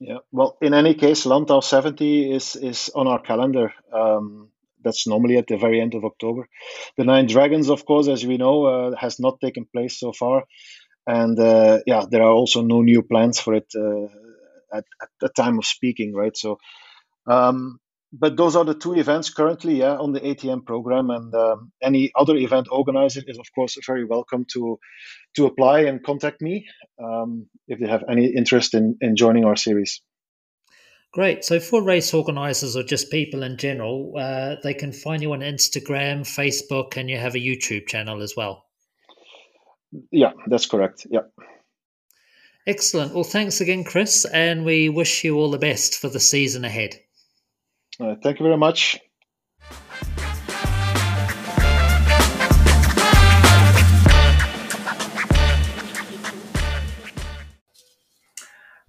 Yeah, well, in any case, Lantau 70 is, is on our calendar. Um, that's normally at the very end of October. The Nine Dragons, of course, as we know, uh, has not taken place so far. And uh, yeah, there are also no new plans for it uh, at, at the time of speaking, right? So um, but those are the two events currently yeah, on the ATM program, and um, any other event organizer is of course very welcome to to apply and contact me um, if they have any interest in, in joining our series. Great. So for race organizers or just people in general, uh, they can find you on Instagram, Facebook, and you have a YouTube channel as well. Yeah, that's correct. Yeah. Excellent. Well, thanks again, Chris, and we wish you all the best for the season ahead. Uh, thank you very much.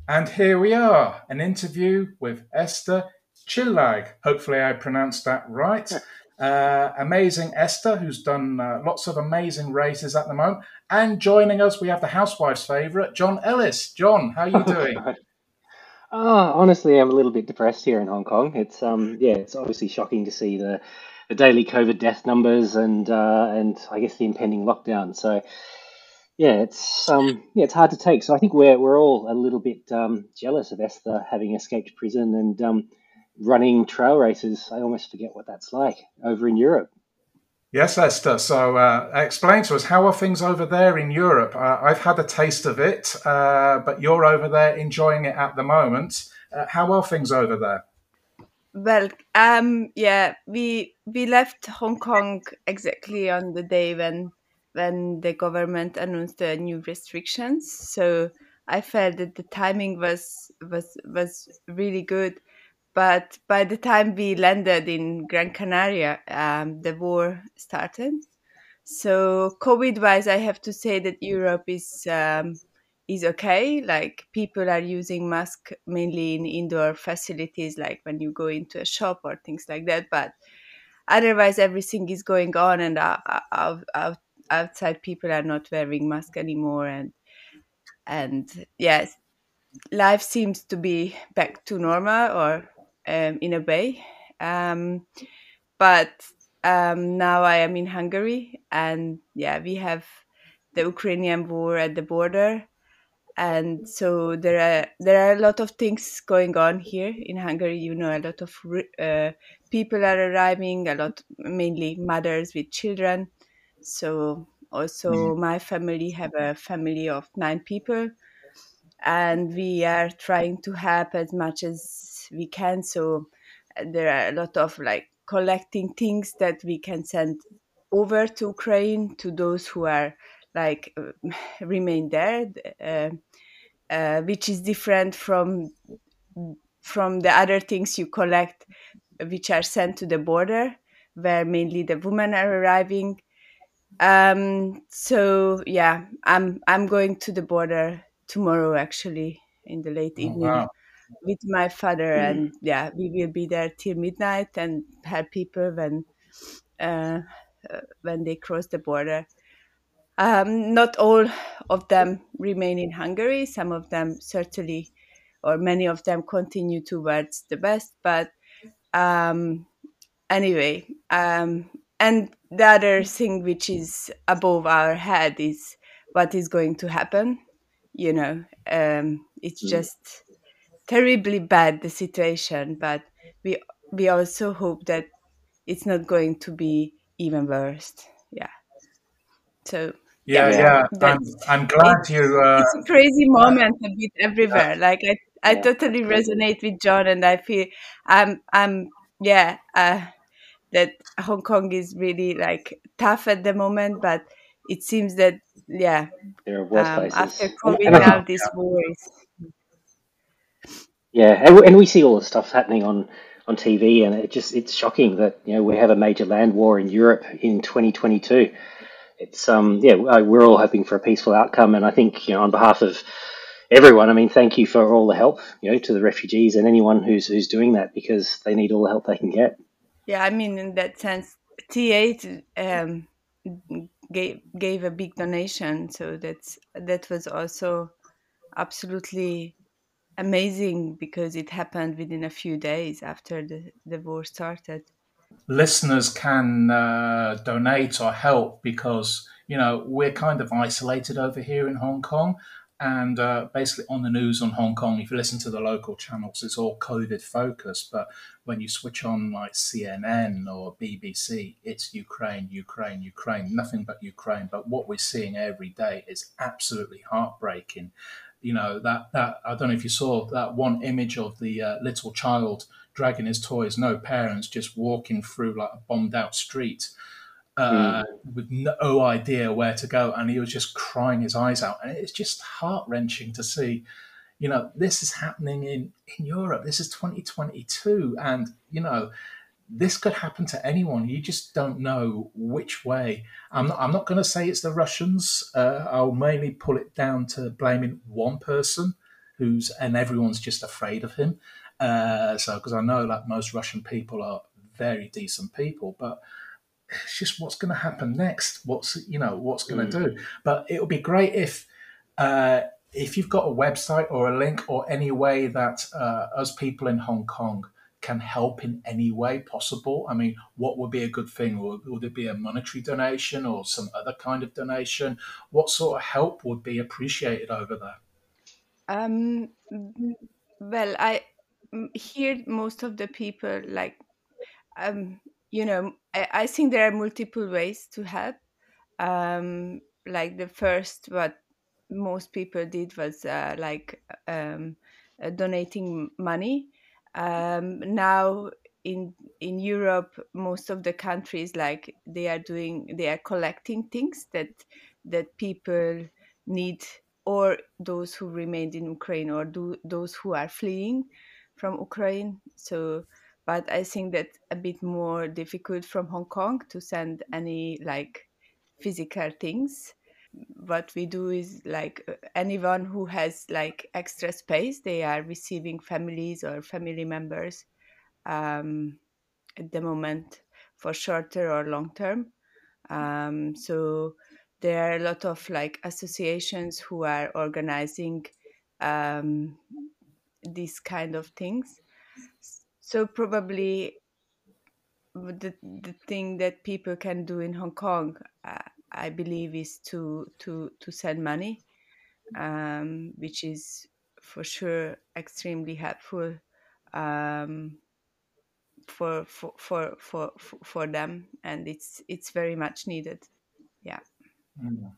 And here we are, an interview with Eszter Csillag. Hopefully, I pronounced that right. Uh, amazing Eszter, who's done uh, lots of amazing races at the moment. And joining us, we have the housewife's favourite, John Ellis. John, how are you doing? Oh, honestly, I'm a little bit depressed here in Hong Kong. It's um, yeah, it's obviously shocking to see the, the daily COVID death numbers and uh, and I guess the impending lockdown. So yeah, it's um, yeah, it's hard to take. So I think we're we're all a little bit um, jealous of Eszter having escaped prison and um, running trail races. I almost forget what that's like over in Europe. Yes, Eszter. So, uh, explain to us how are things over there in Europe? Uh, I've had a taste of it, uh, but you're over there enjoying it at the moment. Uh, how are things over there? Well, um, yeah, we we left Hong Kong exactly on the day when when the government announced the new restrictions. So I felt that the timing was was was really good but by the time we landed in Gran Canaria, um, the war started. So COVID-wise, I have to say that Europe is um, is okay. Like people are using mask mainly in indoor facilities, like when you go into a shop or things like that. But otherwise, everything is going on, and out, out, out, outside people are not wearing mask anymore, and and yes, life seems to be back to normal or um, in a way. Um, but um, now I am in Hungary, and yeah, we have the Ukrainian war at the border, and so there are there are a lot of things going on here in Hungary. You know, a lot of uh, people are arriving, a lot mainly mothers with children. So also mm-hmm. my family have a family of nine people, and we are trying to help as much as we can. So uh, there are a lot of like collecting things that we can send over to Ukraine to those who are like uh, remain there, uh, uh, which is different from from the other things you collect, which are sent to the border, where mainly the women are arriving. Um, so yeah, I'm I'm going to the border tomorrow actually in the late oh, evening. Wow with my father, mm. and yeah, we will be there till midnight and help people when uh, uh, when they cross the border. Um, not all of them remain in Hungary. Some of them certainly, or many of them, continue towards the west. But um, anyway, um, and the other thing which is above our head is what is going to happen. You know, um, it's mm. just terribly bad the situation, but we we also hope that it's not going to be even worse. Yeah. So yeah, yeah, yeah. I'm, I'm glad it's, you. Uh, it's a crazy moment a bit everywhere. Yeah. Like I, I yeah. totally resonate with John, and I feel I'm, I'm, yeah, uh, that Hong Kong is really like tough at the moment, but it seems that yeah, there are um, after COVID now this war is yeah, and, and we see all the stuff happening on on TV, and it just it's shocking that you know we have a major land war in Europe in 2022. It's um yeah we're all hoping for a peaceful outcome, and I think you know on behalf of everyone, I mean thank you for all the help you know to the refugees and anyone who's who's doing that because they need all the help they can get. Yeah, I mean in that sense, T8 um, gave gave a big donation, so that's that was also absolutely amazing because it happened within a few days after the, the war started. Listeners can uh, donate or help because, you know, we're kind of isolated over here in Hong Kong. And uh, basically, on the news on Hong Kong, if you listen to the local channels, it's all COVID focused. But when you switch on like CNN or BBC, it's Ukraine, Ukraine, Ukraine, nothing but Ukraine. But what we're seeing every day is absolutely heartbreaking you know that that I don't know if you saw that one image of the uh, little child dragging his toys, no parents, just walking through like a bombed out street uh, mm. with no idea where to go, and he was just crying his eyes out, and it's just heart wrenching to see. You know, this is happening in in Europe. This is 2022, and you know this could happen to anyone. You just don't know which way. I'm not, I'm not going to say it's the Russians. Uh, I'll mainly pull it down to blaming one person who's, and everyone's just afraid of him. Uh, so, because I know that most Russian people are very decent people, but it's just what's going to happen next. What's you know what's going to mm. do. But it would be great if uh, if you've got a website or a link or any way that uh, us people in Hong Kong can help in any way possible. I mean, what would be a good thing? Would, would it be a monetary donation or some other kind of donation? What sort of help would be appreciated over there? Um, well, I hear most of the people like, um, you know, I, I think there are multiple ways to help. Um, like the first, what most people did was uh, like um, uh, donating money. Um, now in in Europe, most of the countries like they are doing they are collecting things that that people need or those who remained in Ukraine or do, those who are fleeing from Ukraine. So, but I think that a bit more difficult from Hong Kong to send any like physical things. What we do is like uh, anyone who has like extra space, they are receiving families or family members um, at the moment for shorter or long term. Um, so there are a lot of like associations who are organizing um, these kind of things so probably the, the thing that people can do in hong kong uh, i believe is to to to send money um, which is for sure extremely helpful um, for, for for for for them and it's it's very much needed yeah Mm.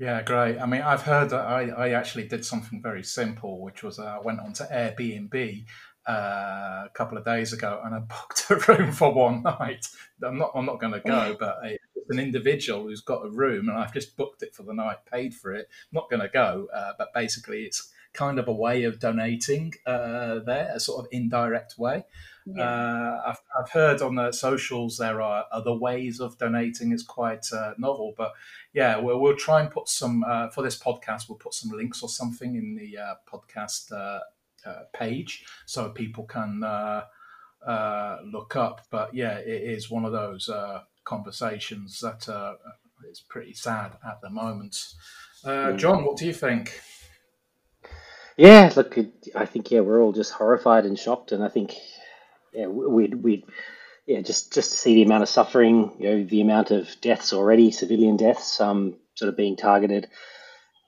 Yeah, great. I mean, I've heard that I, I actually did something very simple, which was uh, I went on to Airbnb uh, a couple of days ago and I booked a room for one night. I'm not I'm not going to go, but it's an individual who's got a room and I've just booked it for the night, paid for it. I'm not going to go, uh, but basically it's kind of a way of donating uh, there, a sort of indirect way. Yeah. Uh, I've, I've, heard on the socials there are other ways of donating. It's quite uh, novel, but yeah, we'll, we'll try and put some uh, for this podcast. We'll put some links or something in the uh, podcast uh, uh, page so people can look up. But yeah, it is one of those conversations that is pretty sad at the moment. John, what do you think? Yeah, look, I think yeah, we're all just horrified and shocked, and I think yeah, we'd we'd yeah, just just to see the amount of suffering, you know, the amount of deaths already, civilian deaths, um, sort of being targeted,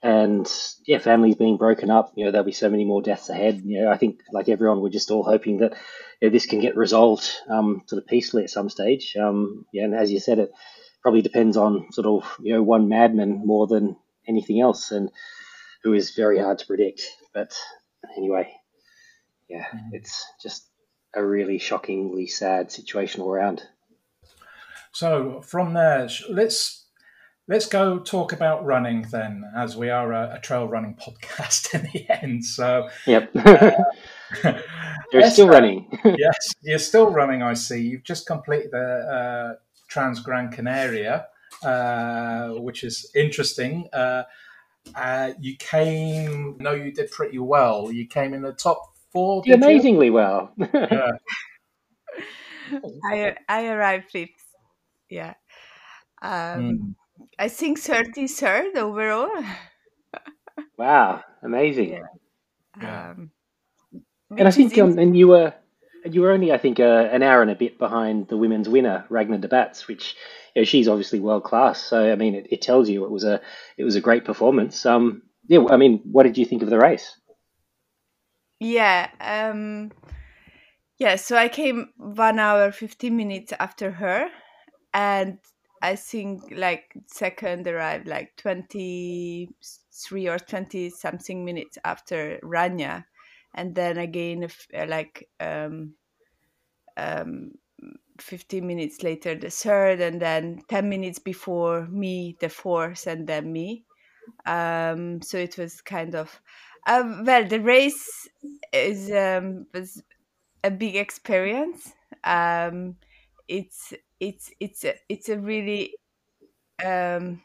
and yeah, families being broken up. You know, there'll be so many more deaths ahead. You know, I think like everyone, we're just all hoping that you know, this can get resolved um, sort of peacefully at some stage. Um, yeah, and as you said, it probably depends on sort of you know one madman more than anything else, and who is very hard to predict. But anyway, yeah, mm-hmm. it's just a really shockingly sad situation all around. So from there, let's let's go talk about running then, as we are a, a trail running podcast in the end. So yep, uh, you're still running. yes, you're still running. I see. You've just completed the uh, Trans Gran Canaria, uh, which is interesting. Uh, uh, you came. No, you did pretty well. You came in the top four. amazingly you? well. yeah. I I arrived fifth. Yeah. Um, mm. I think thirty third overall. wow, amazing. Yeah. yeah. Um, and I think um, and you were you were only I think uh, an hour and a bit behind the women's winner Ragna Debats, which you know, she's obviously world class. So I mean, it, it tells you it was a it was a great performance. Um, yeah, I mean, what did you think of the race? Yeah. Um, yeah. So I came one hour, 15 minutes after her. And I think like second arrived like 23 or 20 something minutes after Ragna. And then again, uh, like um, um, 15 minutes later, the third. And then 10 minutes before me, the fourth, and then me. Um, so it was kind of uh, well, the race is um, was a big experience. Um, it's it's it's a, it's a really um,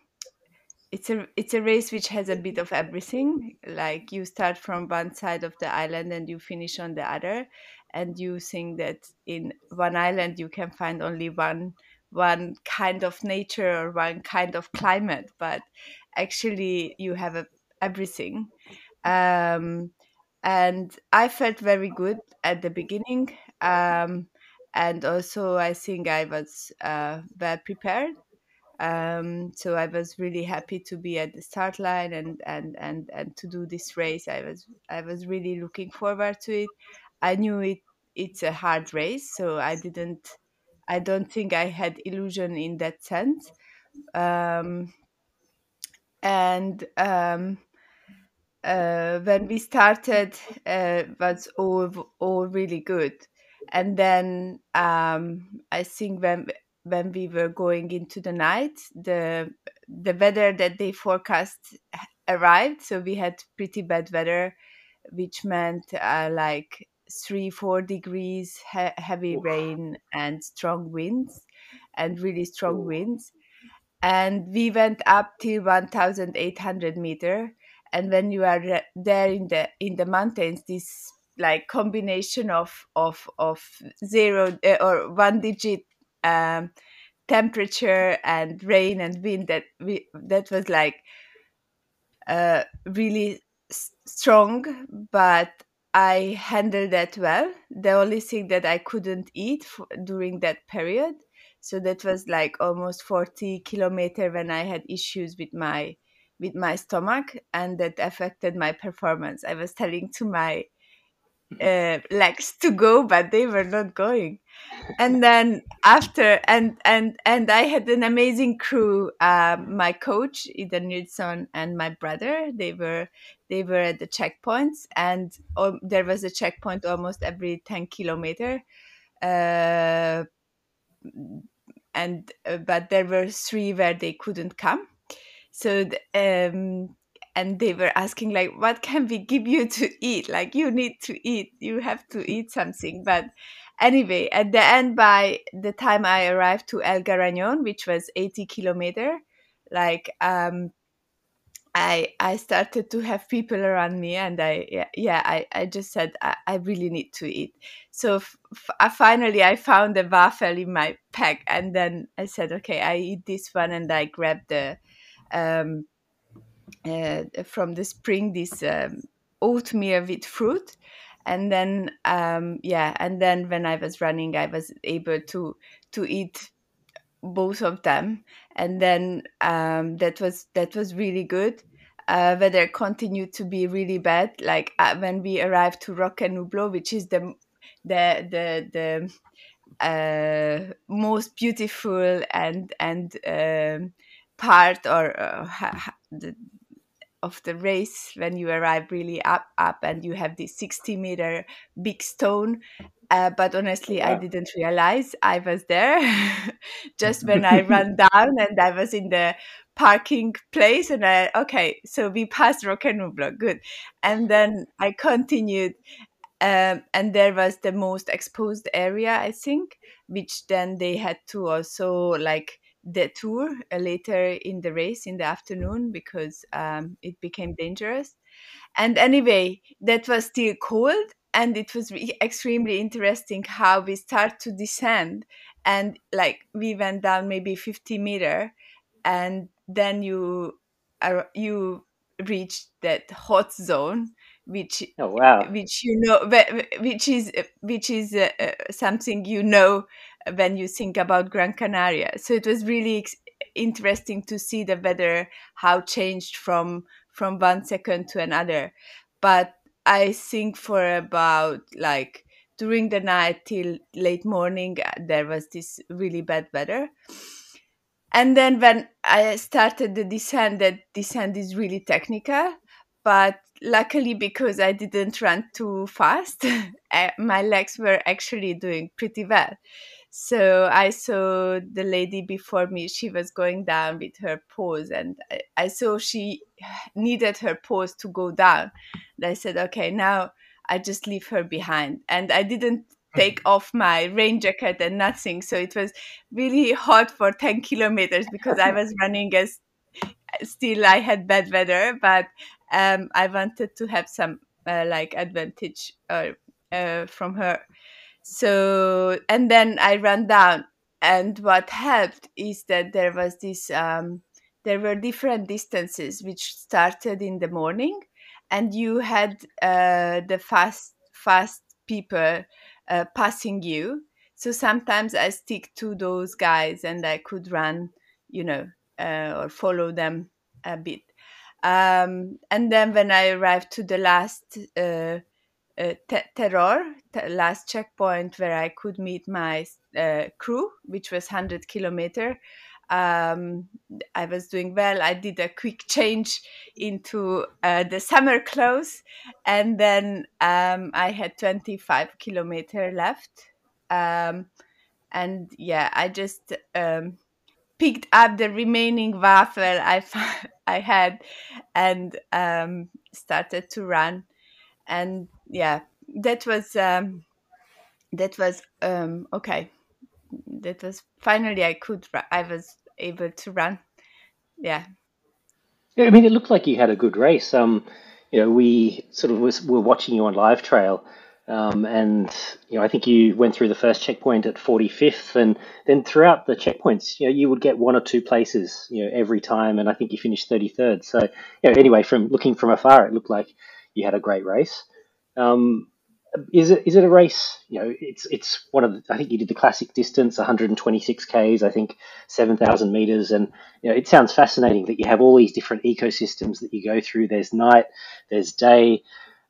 it's a it's a race which has a bit of everything. Like you start from one side of the island and you finish on the other, and you think that in one island you can find only one one kind of nature or one kind of climate but actually you have a, everything um, and i felt very good at the beginning um, and also i think i was uh, well prepared um, so I was really happy to be at the start line and, and, and, and to do this race. I was I was really looking forward to it. I knew it it's a hard race, so I didn't I don't think I had illusion in that sense. Um, and um, uh, when we started, uh, was all all really good. And then um, I think when when we were going into the night, the the weather that they forecast arrived. So we had pretty bad weather, which meant uh, like three four degrees, he- heavy rain, and strong winds, and really strong winds. And we went up till one thousand eight hundred meter. And when you are re- there in the in the mountains, this like combination of of of zero uh, or one digit um, temperature and rain and wind that we that was like uh, really s- strong but i handled that well. The only thing that i couldn't eat f- during that period. So that was like almost 40 kilometer when i had issues with my with my stomach and that affected my performance. I was telling to my uh, legs to go but they were not going. And then after and and and i had an amazing crew um, my coach Ida Nilsson and my brother they were they were at the checkpoints and um, there was a checkpoint almost every 10 kilometer uh, and uh, but there were three where they couldn't come. So um and they were asking like what can we give you to eat? Like you need to eat. You have to eat something. But anyway at the end by the time i arrived to el garañon which was 80 kilometer like um i i started to have people around me and i yeah, yeah i i just said I, I really need to eat. So f- I finally i found a waffle in my pack and then i said okay i eat this one and i grabbed the um from the spring this um, oatmeal with fruit. And then um, yeah and then when i was running i was able to to eat both of them. And then um, that was that was really good. Uh, weather continued to be really bad. Like uh, when we arrived to roque nublo which is the the the the uh, most beautiful and and um, part or uh, the, of the race when you arrive really up up and you have this 60 meter big stone. Uh, but honestly i didn't realize i was there. Just when i ran down and i was in the parking place and i okay so we passed roque nublo good. And then i continued um, and there was the most exposed area i think which then they had to also like detour uh, later in the race in the afternoon because um, it became dangerous and anyway that was still cold and it was re- extremely interesting how we start to descend and like we went down maybe 50 meter and then you are you reach that hot zone which Oh wow. which you know wh- wh- which is which is uh, uh, something you know when you think about gran canaria. So it was really ex- interesting to see the weather how changed from from one second to another. But i think for about like during the night till late morning uh, there was this really bad weather. And then when i started the descent that descent is really technical but luckily because i didn't run too fast uh, my legs were actually doing pretty well so i saw the lady before me she was going down with her pose and i, I saw she needed her pose to go down. And i said okay now i just leave her behind. And i didn't take off my rain jacket and nothing so it was really hot for 10 kilometers because i was running as still i had bad weather but um, i wanted to have some uh, like advantage uh, uh, from her so and then I ran down, and what helped is that there was this. Um, there were different distances which started in the morning, and you had uh, the fast fast people uh, passing you. So sometimes I stick to those guys, and I could run, you know, uh, or follow them a bit. Um, and then when I arrived to the last uh, uh, terror, t- last checkpoint where I could meet my uh, crew, which was 100 kilometer. Um, I was doing well. I did a quick change into uh, the summer clothes, and then um, I had 25 kilometer left. Um, and yeah, I just um, picked up the remaining waffle I I had, and um, started to run. And yeah, that was um, that was um, okay. That was finally I could I was able to run. Yeah. Yeah, I mean, it looked like you had a good race. Um, you know, we sort of was, were watching you on live trail, um, and you know, I think you went through the first checkpoint at 45th, and then throughout the checkpoints, you know, you would get one or two places, you know, every time, and I think you finished 33rd. So, you know, anyway, from looking from afar, it looked like you had a great race. Um, is it is it a race? You know, it's it's one of the, I think you did the classic distance, 126 k's, I think 7,000 meters, and you know, it sounds fascinating that you have all these different ecosystems that you go through. There's night, there's day,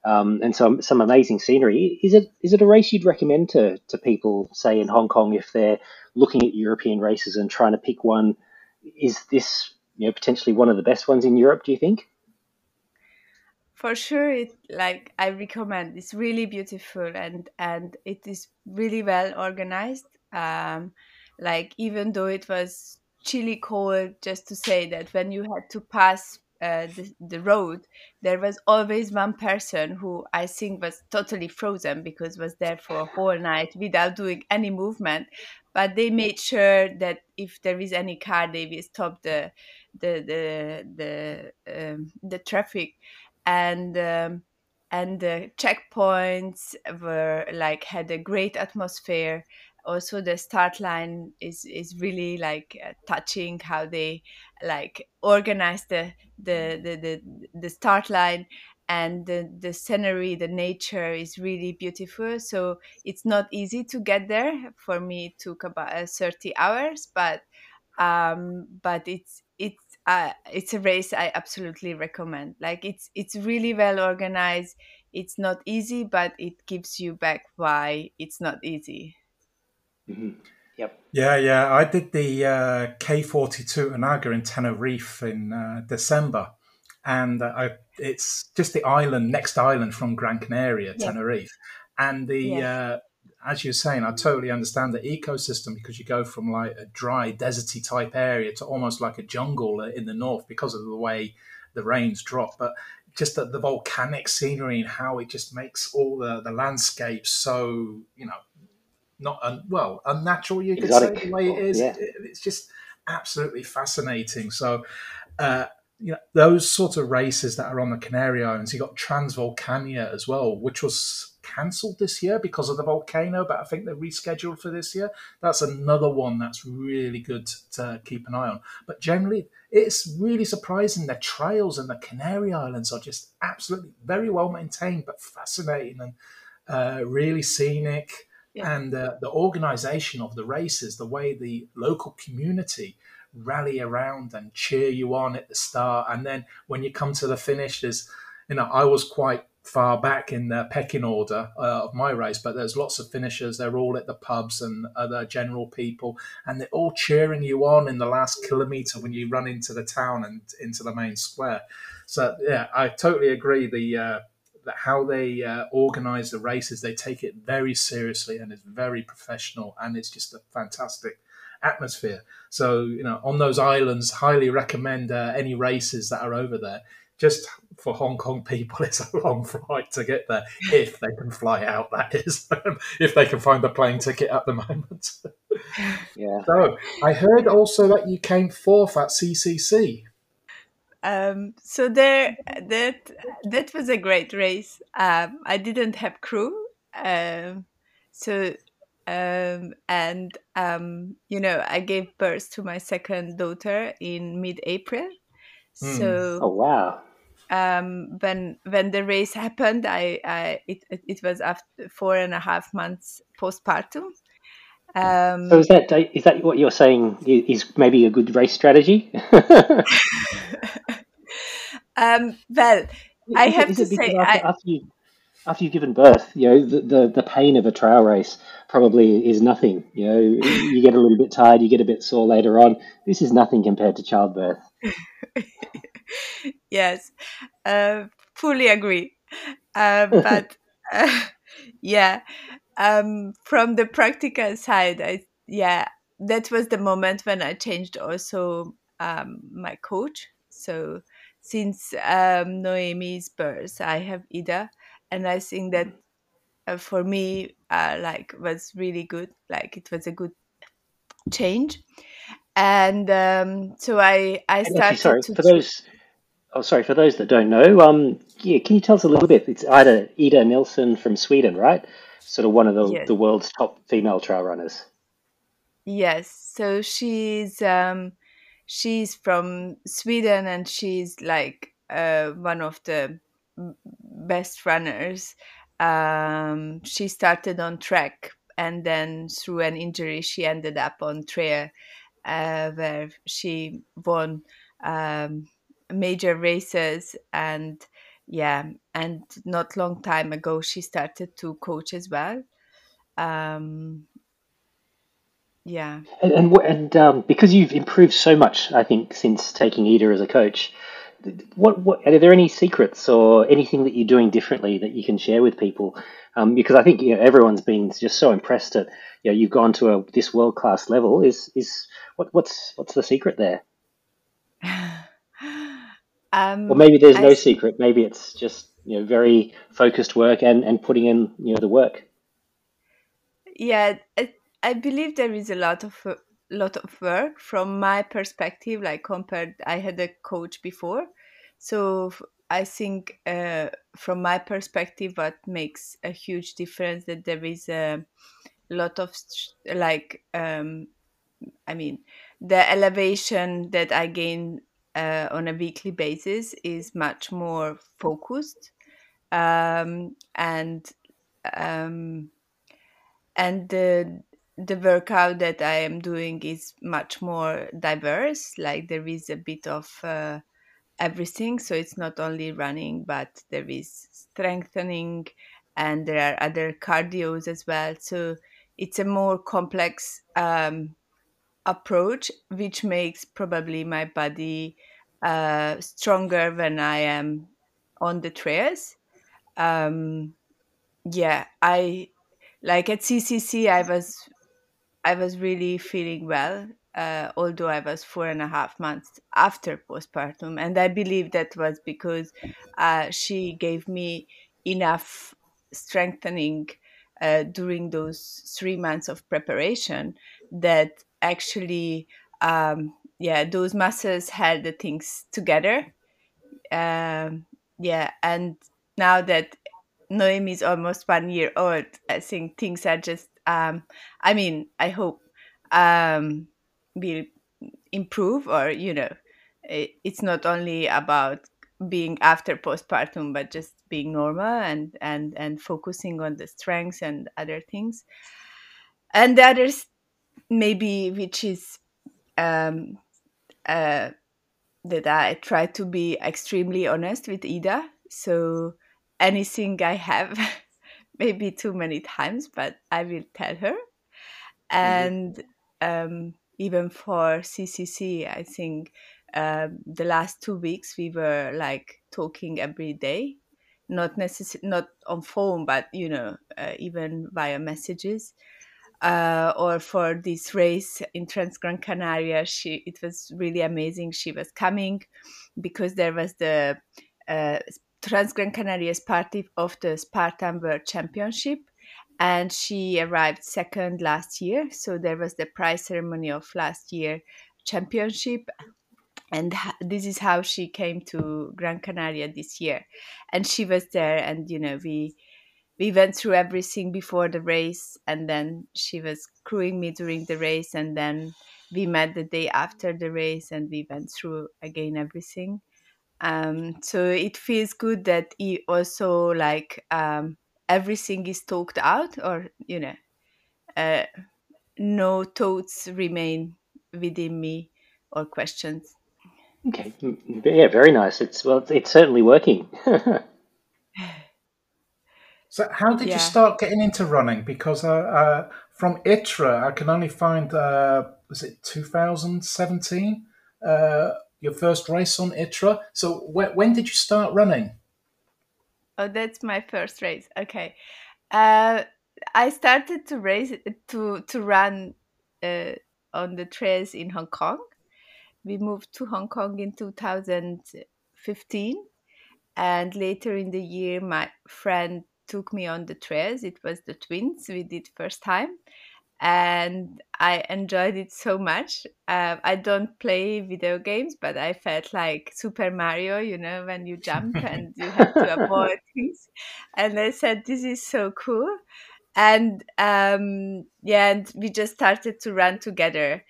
um, and some some amazing scenery. Is it is it a race you'd recommend to to people, say in Hong Kong, if they're looking at European races and trying to pick one? Is this you know potentially one of the best ones in Europe? Do you think? For sure it like i recommend. It's really beautiful and and it is really well organized. Um like even though it was chilly cold just to say that when you had to pass uh, the, the road there was always one person who i think was totally frozen because was there for a whole night without doing any movement. But they made sure that if there is any car they will stop the the the the, um, the traffic and um, and the checkpoints were like had a great atmosphere. Also the start line is is really like uh, touching how they like organize the the the the, the start line. And the, the scenery the nature is really beautiful. So it's not easy to get there for me. It took about uh, 30 hours but um but it's it's uh, it's a race I absolutely recommend. Like it's it's really well organized. It's not easy, but it gives you back why it's not easy. Mm-hmm. Yep. Yeah, yeah. I did the uh, K42 Anaga in Tenerife in uh, December, and uh, I, it's just the island, next island from Gran Canaria, yeah. Tenerife, and the yeah. As you're saying, I totally understand the ecosystem because you go from like a dry, deserty type area to almost like a jungle in the north because of the way the rains drop. But just the, the volcanic scenery and how it just makes all the, the landscape so, you know, not un, well unnatural. You could Exotic. say the way it is. Yeah. It, it's just absolutely fascinating. So, uh, you know, those sort of races that are on the Canary Islands. You got Transvolcania as well, which was cancelled this year because of the volcano, but I think they're rescheduled for this year. That's another one that's really good to keep an eye on. But generally, it's really surprising. The trails and the Canary Islands are just absolutely very well maintained, but fascinating and uh, really scenic. Yeah. And uh, the organisation of the races, the way the local community rally around and cheer you on at the start, and then when you come to the finish, there's you know I was quite far back in the pecking order uh, of my race, but there's lots of finishers. They're all at the pubs and other general people, and they're all cheering you on in the last kilometre when you run into the town and into the main square. So yeah, I totally agree. The uh, that how they uh, organise the races, they take it very seriously and it's very professional, and it's just a fantastic atmosphere. So you know, on those islands, highly recommend uh, any races that are over there just for Hong Kong people, it's a long flight to get there if they can fly out. That is, if they can find a plane ticket at the moment. yeah. So I heard also that you came fourth at CCC. Um, so there, that that was a great race. Um, I didn't have crew, um, so um, and um, you know I gave birth to my second daughter in mid-April. So Oh wow. Um, when when the race happened, I, I it, it was after four and a half months postpartum. Um, So is that is that what you're saying is maybe a good race strategy? um, well, I have to say, after, I, after you after you've given birth, you know the, the the pain of a trail race probably is nothing. You know, you get a little bit tired, you get a bit sore later on. This is nothing compared to childbirth. yes, uh, fully agree. Uh, but uh, yeah, um, from the practical side, I yeah, that was the moment when I changed also um, my coach. So since um, Noemi's birth, I have Ida, and I think that uh, for me, uh, like was really good. Like it was a good change, and um, so I I And actually, sorry started to for those. Oh, sorry for those that don't know. Um, yeah, can you tell us a little bit? It's Ida Ida Nilsson from Sweden, right? Sort of one of the the world's top female trail runners. Yes, so she's um she's from Sweden and she's like uh one of the best runners. Um she started on track and then through an injury she ended up on trail uh where she won um major races and yeah and not long time ago she started to coach as well. Um yeah. And and, and um, because you've improved so much, I think since taking Ida as a coach, what what are there any secrets or anything that you're doing differently that you can share with people? Um, because I think you know everyone's been just so impressed at you know you've gone to a, this world class level. Is is what what's what's the secret there? Or um, maybe there's I no secret. Maybe it's just you know very focused work and and putting in you know the work. yeah, I, I believe there is a lot of wo- lot of work from my perspective. Like compared, I had a coach before, so I think uh, from my perspective, what makes a huge difference that there is a lot of like um, I mean, the elevation that I gain uh, on a weekly basis is much more focused um, and um, and the the workout that I am doing is much more diverse. Like there is a bit of uh, everything, so it's not only running, but there is strengthening, and there are other cardios as well. So it's a more complex um, approach, which makes probably my body uh, stronger when I am on the trails. Um, yeah, I like at CCC. I was I was really feeling well, uh, although I was four and a half months after postpartum, and I believe that was because uh, she gave me enough strengthening uh, during those three months of preparation that actually, um, yeah, those muscles held the things together. Um, yeah, and now that Noemi is almost one year old, I think things are just, um, I mean, I hope um, will improve or, you know, it, it's not only about being after postpartum, but just being normal and, and, and focusing on the strengths and other things. And the others, maybe, which is um, uh, that I try to be extremely honest with Ida. So anything I have, maybe too many times, but I will tell her. And um, even for CCC, I think um, the last two weeks we were like talking every day, not necess- not on phone, but you know, uh, even via messages uh, or for this race in Transgran Canaria, she it was really amazing. She was coming because there was the uh, Transgran Canaria is part of the Spartan World Championship, and she arrived second last year. So there was the prize ceremony of last year championship, and this is how she came to Gran Canaria this year, and she was there, and you know we we went through everything before the race, and then she was crewing me during the race, and then we met the day after the race, and we went through again everything. Um, so it feels good that he also like um, everything is talked out, or you know, uh, no thoughts remain within me or questions. Okay, yeah, very nice. It's well, it's certainly working. so, how did yeah. you start getting into running? Because uh, uh, from ITRA, I can only find uh, was it 2017 uh, your first race on ITRA. So, wh- when did you start running? Oh, that's my first race. Okay, uh, I started to race to to run uh, on the trails in Hong Kong we moved to Hong Kong in 2015. And later in the year, my friend took me on the trails. It was the twins we did first time. And I enjoyed it so much. Uh, I don't play video games, but I felt like Super Mario, you know, when you jump and you have to avoid things. And I said, This is so cool. And um, yeah, and we just started to run together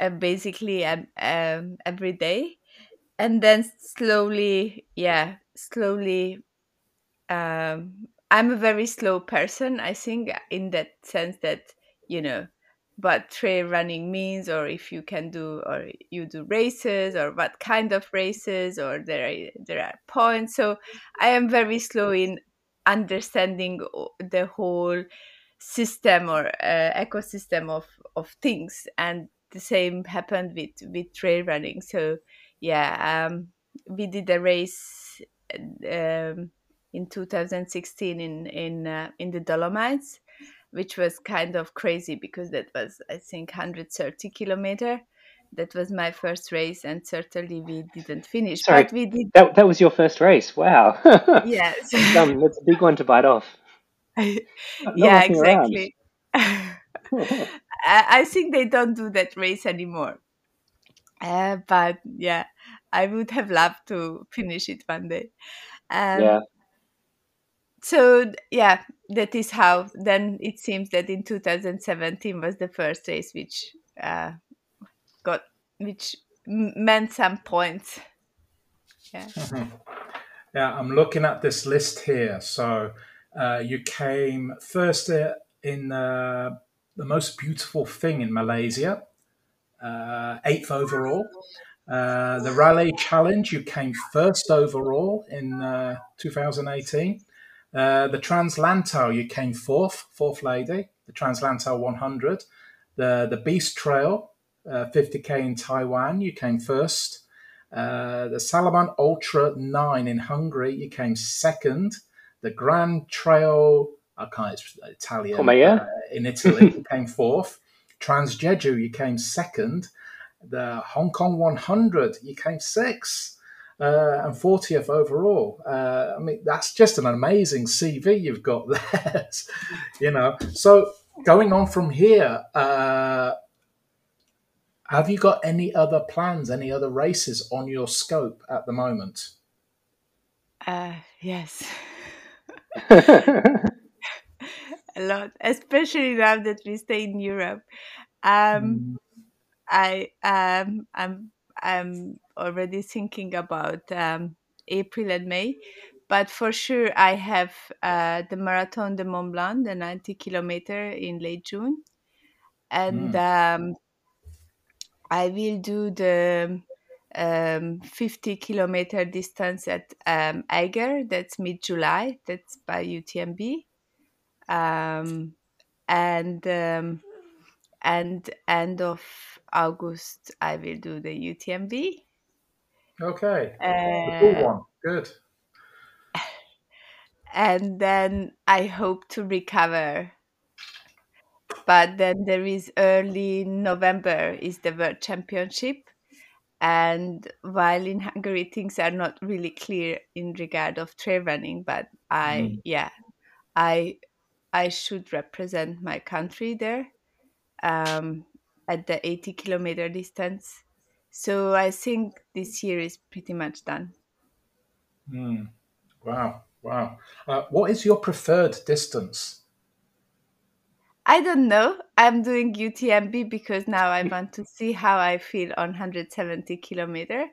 uh, basically um, um, every day and then slowly yeah slowly um, i'm a very slow person i think in that sense that you know what trail running means or if you can do or you do races or what kind of races or there are there are points so i am very slow in understanding the whole system or uh, ecosystem of of things and the same happened with with trail running. So yeah, um, we did a race um, in 2016 in in uh, in the Dolomites, which was kind of crazy because that was I think 130 kilometer. That was my first race, and certainly we didn't finish. Sorry, but we did. That that was your first race. Wow. yes. um, that's a big one to bite off. yeah, exactly. I think they don't do that race anymore. Uh, but yeah, I would have loved to finish it one day. Um, yeah. So yeah, that is how. Then it seems that in 2017 was the first race which uh, got which meant some points. Yeah. yeah, I'm looking at this list here. So uh, you came first in uh, the most beautiful thing in Malaysia, uh, eighth overall. Uh, the Raleigh Challenge, you came first overall in uh, 2018. Uh, the Translantau, you came fourth, fourth lady. The Translantau 100. The the Beast Trail, 50k uh, in Taiwan, you came first. Uh, the Salomon Ultra 9 in Hungary, you came second. The Grand Trail I can't it's Italian uh, in Italy. you came fourth. Trans Jeju, you came second. The Hong Kong 100, you came sixth. Uh, and 40th overall. Uh, I mean, that's just an amazing CV you've got there. you know, so going on from here, uh, have you got any other plans, any other races on your scope at the moment? Uh, yes. a lot, especially now that we stay in Europe. Um, mm. I um, I'm I'm already thinking about um, April and May, but for sure I have uh, the Marathon de Mont Blanc, the 90 kilometer in late June, and mm. um, I will do the um, 50 kilometer distance at um, Eiger. That's mid July. That's by UTMB um, and um, and end of August I will do the UTMB. Okay, uh, cool one, good. And then I hope to recover. But then there is early November is the World Championship, and while in Hungary things are not really clear in regard of trail running, but I mm. yeah I I should represent my country there um, at the 80 kilometer distance. So I think this year is pretty much done. Mm. Wow, Wow. Uh, what is your preferred distance? I don't know. I'm doing UTMB because now I want to see how I feel on 170 kilometer.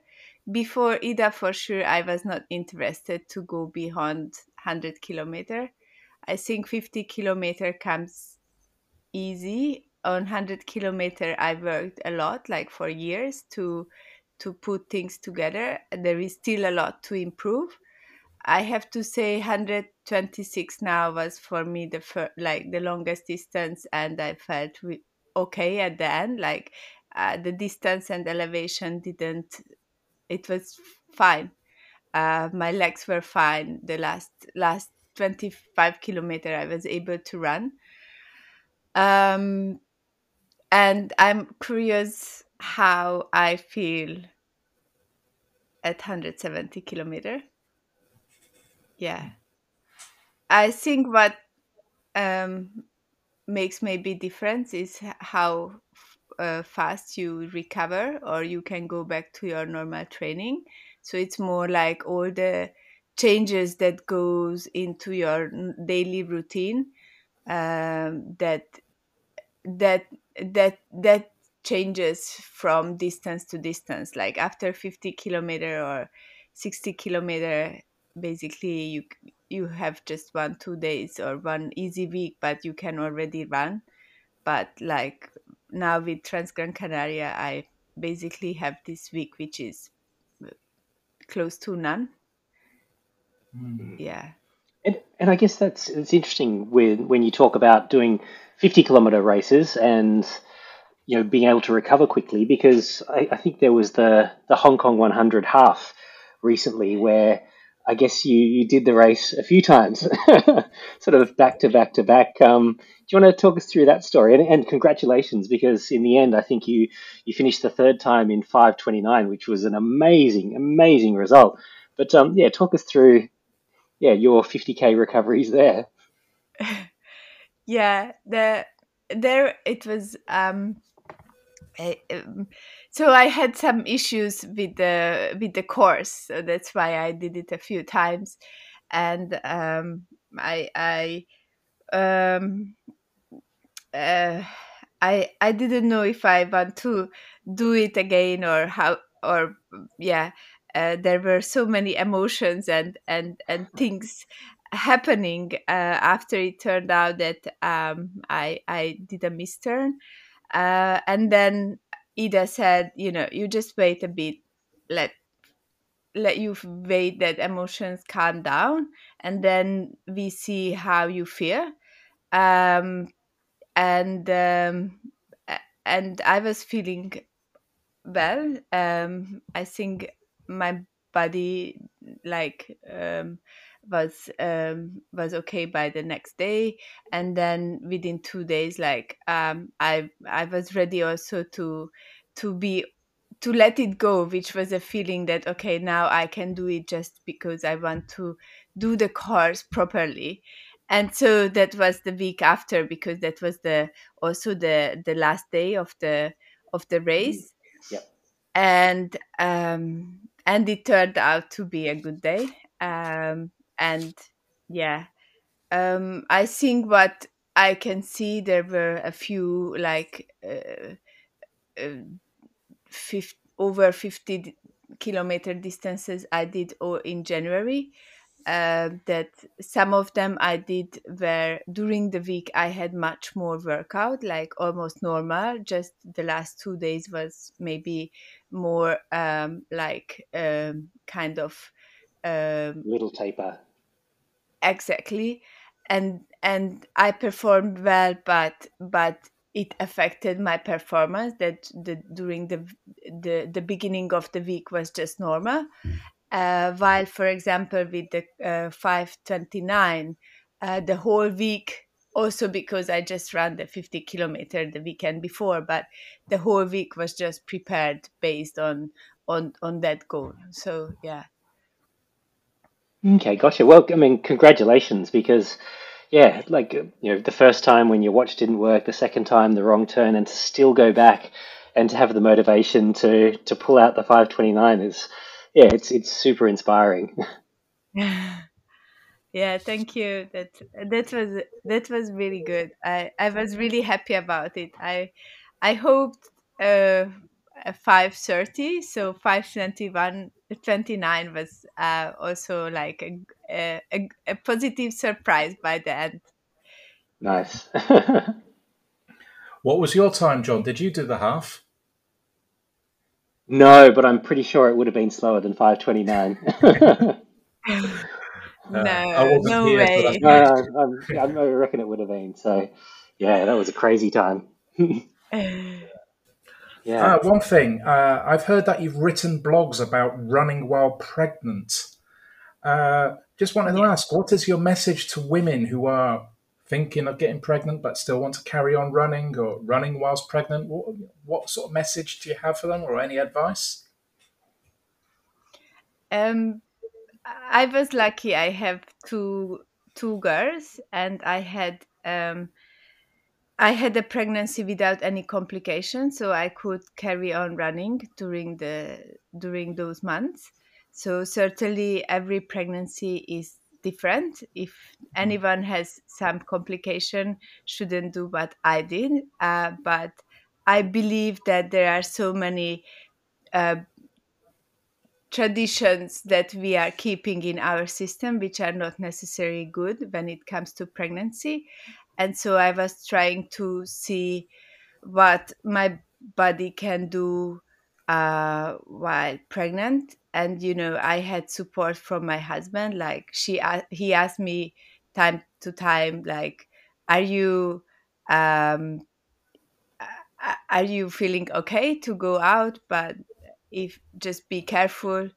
Before Ida, for sure, I was not interested to go beyond 100 kilometer. I think 50 kilometer comes easy. On 100 kilometer, I worked a lot, like for years, to to put things together. There is still a lot to improve. I have to say 126 now was for me the fir- like the longest distance and I felt okay at the end like uh, the distance and elevation didn't it was fine uh, my legs were fine the last last 25 kilometer I was able to run um and I'm curious how I feel at 170 kilometer. Yeah. I think what um, makes maybe difference is how uh, fast you recover or you can go back to your normal training. So it's more like all the changes that goes into your daily routine um, that that that that changes from distance to distance. Like after 50 kilometer or 60 kilometer basically you you have just one two days or one easy week but you can already run. But like now with transgran canaria i basically have this week which is close to none. Mm. yeah. And, and i guess that's it's interesting when when you talk about doing 50 kilometer races and you know being able to recover quickly because I, I think there was the the hong kong 100 half recently where I guess you, you did the race a few times, sort of back to back to back. Um, do you want to talk us through that story? And, and, congratulations, because in the end, I think you you finished the third time in 5:29, which was an amazing, amazing result. But um, yeah, talk us through, yeah, your 50k recoveries there. yeah, the there it was. Um, um so I had some issues with the with the course, so that's why I did it a few times, and um, I I um, uh, I I didn't know if I want to do it again or how or yeah. Uh, there were so many emotions and and and things happening uh, after it turned out that um, I I did a misturn, uh, and then Ida said, you know, you just wait a bit, let let you wait that emotions calm down, and then we see how you feel. Um, and um, and I was feeling well. Um, I think my body like um, was um, was okay by the next day. And then within two days like um, i i was ready also to to be to let it go which was a feeling that okay now i can do it just because i want to do the course properly. And so that was the week after because that was the also the the last day of the of the race. Yep. and um and it turned out to be a good day. Um and yeah um i think what i can see there were a few like uh, uh, 50, over 50 kilometer distances i did in january uh, that some of them I did where during the week I had much more workout, like almost normal. Just the last two days was maybe more um, like um, kind of um, little taper exactly. And and i performed well but but it affected my performance that the during the the, the beginning of the week was just normal. Uh, while for example with the uh, 529 uh, the whole week also because i just ran the 50 kilometer the weekend before but the whole week was just prepared based on on on that goal. So yeah Okay, gotcha. Well, I mean, congratulations because, yeah, like, you know, the first time when your watch didn't work, the second time the wrong turn, and to still go back and to have the motivation to to pull out the 529 is, yeah, it's it's super inspiring. Yeah, thank you. That that was that was really good. I I was really happy about it. I I hoped uh, 530 so 521 29 was uh, also like a, a, a positive surprise by the end Nice. What was your time, John? Did you do the half? no, but I'm pretty sure it would have been slower than 529. Uh, no wasn't no here, way no, I, I, I reckon it would have been. So, yeah, that was a crazy time. yeah. Uh, one thing, uh, I've heard that you've written blogs about running while pregnant. Uh, just wanted to ask, what is your message to women who are thinking of getting pregnant but still want to carry on running or running whilst pregnant? What, what sort of message do you have for them or any advice? um i was lucky i have two two girls and i had um I had a pregnancy without any complications, so I could carry on running during the during those months. So certainly every pregnancy is different. If anyone has some complication, shouldn't do what I did. Uh, but I believe that there are so many uh, traditions that we are keeping in our system which are not necessarily good when it comes to pregnancy and so i was trying to see what my body can do uh, while pregnant. And you know i had support from my husband like she he asked me time to time like are you um are you feeling okay to go out? But if just be careful.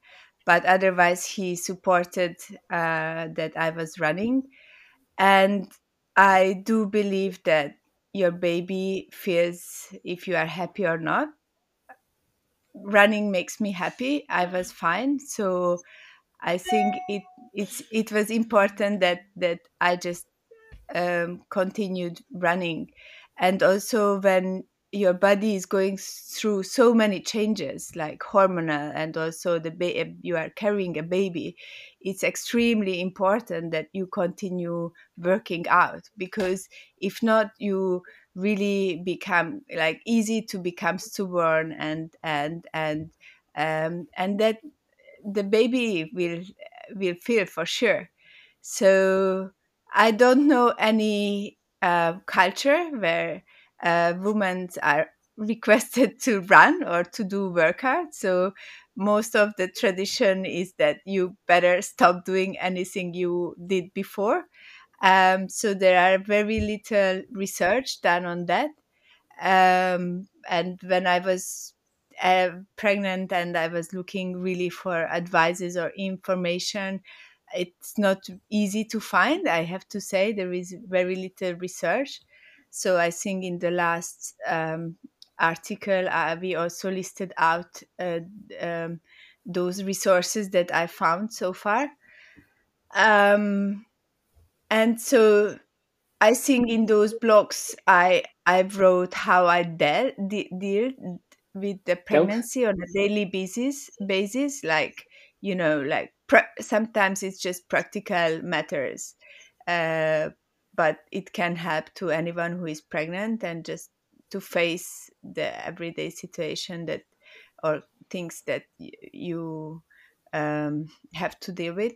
But otherwise he supported uh, that i was running. And i do believe that your baby feels if you are happy or not. Running makes me happy. I was fine. So i think it it's it was important that that i just um, continued running. And also when your body is going through so many changes like hormonal and also the ba- you are carrying a baby it's extremely important that you continue working out because if not you really become like easy to become stubborn and and and um, and that the baby will will feel for sure. So i don't know any uh, culture where uh, women are requested to run or to do workout so most of the tradition is that you better stop doing anything you did before um, so there are very little research done on that um, and when I was uh, pregnant and I was looking really for advices or information, it's not easy to find. I have to say there is very little research. So I think in the last um, article uh, we also listed out uh, um, those resources that I found so far. Um, and so I think in those blogs I I wrote how I dealt de- deal with the pregnancy on a daily basis basis like you know like pra- sometimes it's just practical matters uh, but it can help to anyone who is pregnant and just to face the everyday situation that or things that y- you um, have to deal with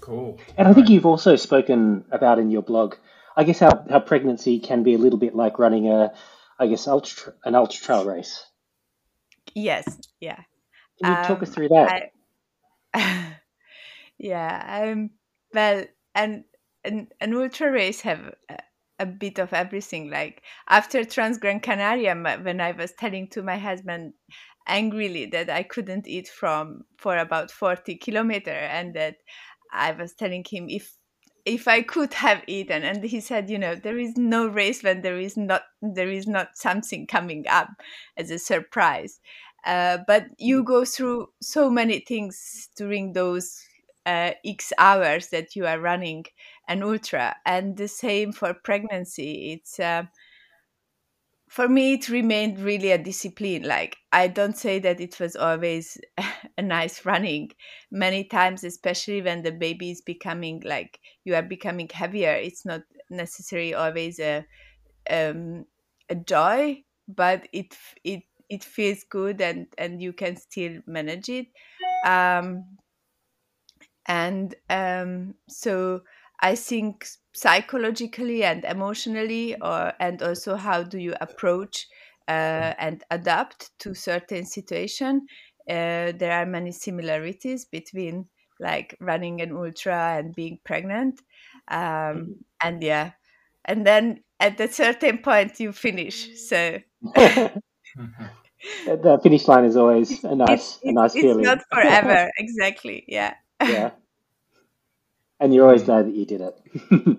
Cool. And I think you've also spoken about in your blog, I guess how, how pregnancy can be a little bit like running a, I guess, ultra, an ultra trail race. yes yeah Can you talk us um, through that? I yeah um well and an, an ultra race have a, bit of everything like after trans gran canaria when i was telling to my husband angrily that i couldn't eat from for about 40 kilometer and that i was telling him if if i could have eaten and he said you know there is no race when there is not there is not something coming up as a surprise. Uh, but you go through so many things during those uh, x hours that you are running an ultra and the same for pregnancy. It's uh, for me it remained really a discipline. Like i don't say that it was always a nice running. Many times especially when the baby is becoming like you are becoming heavier it's not necessarily always a um, a joy but it it it feels good and and you can still manage it. Um and um so i think psychologically and emotionally or and also how do you approach uh, and adapt to certain situation uh, there are many similarities between like running an ultra and being pregnant um, and yeah and then at a certain point you finish so. The finish line is always a nice it's, a nice it's feeling. It's not forever exactly yeah. Yeah and you're always know that you did it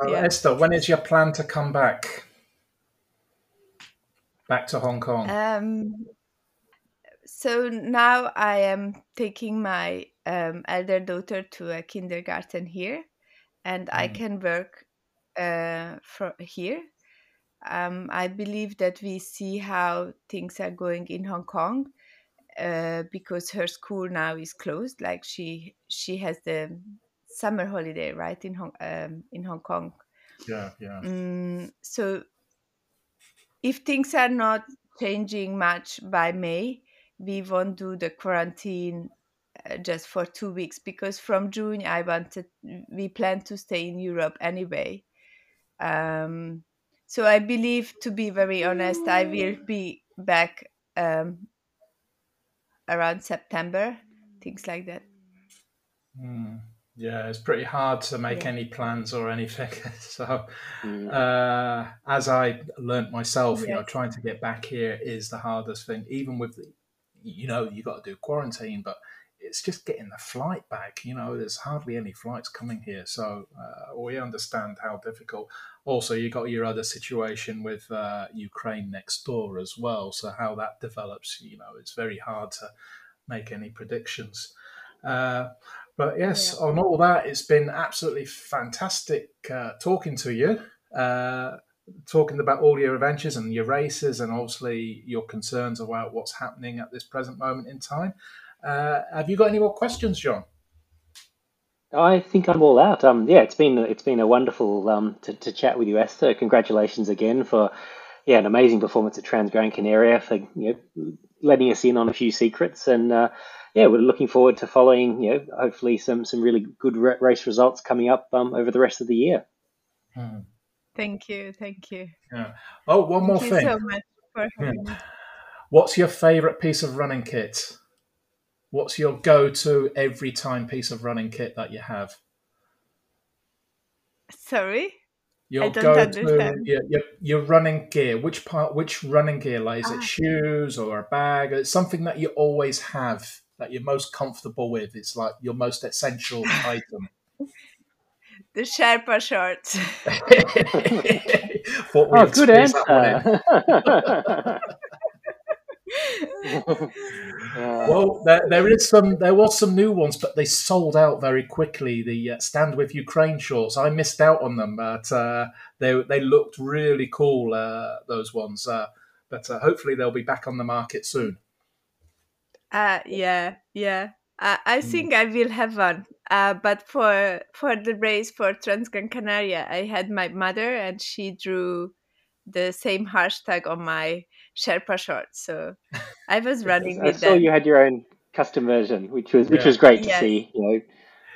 So Yeah. Eszter, when is your plan to come back? Back to Hong Kong. Um, so now I am taking my um, elder daughter to a kindergarten here, and I Mm. can work uh, from here. Um, I believe that we see how things are going in Hong Kong uh, because her school now is closed. Like she she has the summer holiday right in Hong um, in Hong Kong. yeah, yeah. Mm, so if things are not changing much by May, we won't do the quarantine uh, just for two weeks because from June I wanted we plan to stay in Europe anyway. Um, so I believe, to be very honest, I will be back um, around September, things like that. Mm. Yeah, it's pretty hard to make Yeah. any plans or anything. so, Mm. uh, as I learnt myself, you know, trying to get back here is the hardest thing. Even with, the, you know, you've got to do quarantine, but it's just getting the flight back. You know, there's hardly any flights coming here, so uh, we understand how difficult. Also, you got your other situation with uh, Ukraine next door as well. So how that develops, you know, it's very hard to make any predictions. Uh, but yes, on all that, it's been absolutely fantastic uh, talking to you, uh, talking about all your adventures and your races, and obviously your concerns about what's happening at this present moment in time. Uh, have you got any more questions, John? I think I'm all out. Um, yeah, it's been it's been a wonderful um to, to chat with you, Eszter. Congratulations again for yeah an amazing performance at Trans Gran Canaria for you know letting us in on a few secrets and uh, yeah we're looking forward to following you know hopefully some some really good race results coming up um over the rest of the year. Hmm. Thank you, thank you. Yeah. Oh, one more Thank you thing. so much for having me. What's your favourite piece of running kit? What's your go-to every time piece of running kit that you have? Sorry. Your I don't go-to, understand. your, your, your running gear. Which part? Which running gear? Like, is Ah. it shoes or a bag? It's something that you always have that you're most comfortable with. It's like your most essential item. The Sherpa shorts. Oh, good squeeze that one in. answer. Well, there, there is some. There was some new ones, but they sold out very quickly. The uh, Stand with Ukraine shorts. I missed out on them, but uh, they they looked really cool. Uh, those ones, uh, but uh, hopefully they'll be back on the market soon. Uh, yeah, yeah. Uh, I Mm. think I will have one. Uh, but for for the race for Transgran Canaria, I had my mother, and she drew the same hashtag on my Sherpa shorts. So I was running I saw them. you had your own custom version, which was which Yeah. was great to Yes. see. You know,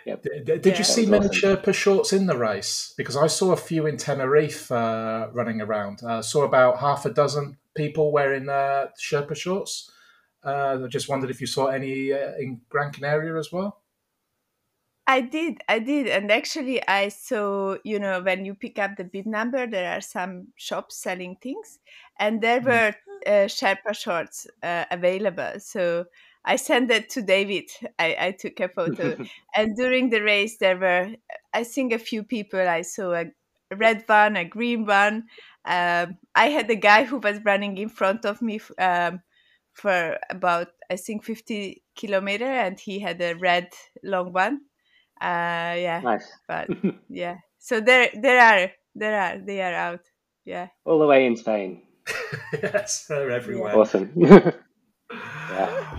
yep. D- d- Did Yeah. you see many awesome. Sherpa shorts in the race? Because I saw a few in Tenerife uh, running around. I saw about half a dozen people wearing uh, Sherpa shorts. Uh, I just wondered if you saw any uh, in Gran Canaria as well. I did, I did, and actually, I saw you know when you pick up the bid number, there are some shops selling things, and there Mhm. were uh, Sherpa shorts uh, available. So I sent it to David. I, I took a photo, and during the race, there were I think a few people. I saw a red one, a green one. Um, I had a guy who was running in front of me um, for about I think fifty kilometer, and he had a red long one. Uh, yeah, nice. but yeah. So there, there are, there are, they are out. Yeah. All the way in Spain. yes, they're everywhere. Awesome. yeah.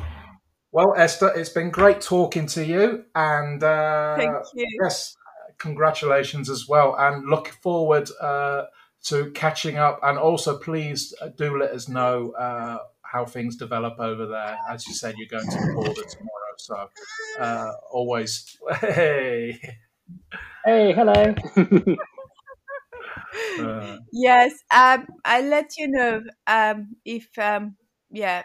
Well, Eszter, it's been great talking to you, and uh, Thank you. yes, congratulations as well, and look forward uh, to catching up. And also, please uh, do let us know uh, how things develop over there. As you said, you're going to the border tomorrow, so uh, always hey. Hey, hello. Uh, Yes, um, I'll let you know um, if, um, yeah,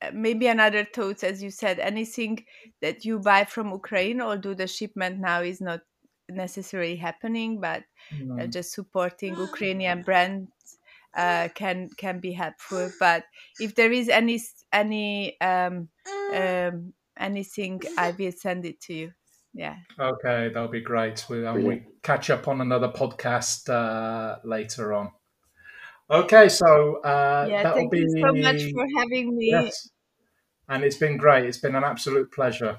uh, maybe another thoughts, as you said, anything that you buy from Ukraine, although the shipment now is not necessarily happening, but uh, mm, just supporting Ukrainian brands uh, can can be helpful. But if there is any any um, um, anything, I will send it to you. Yeah. okay, that'll be great. We, and we catch up on another podcast uh, later on. Okay, so uh, Yeah. that'll Thank be you so much for having me. yes, and it's been great. It's been an absolute pleasure.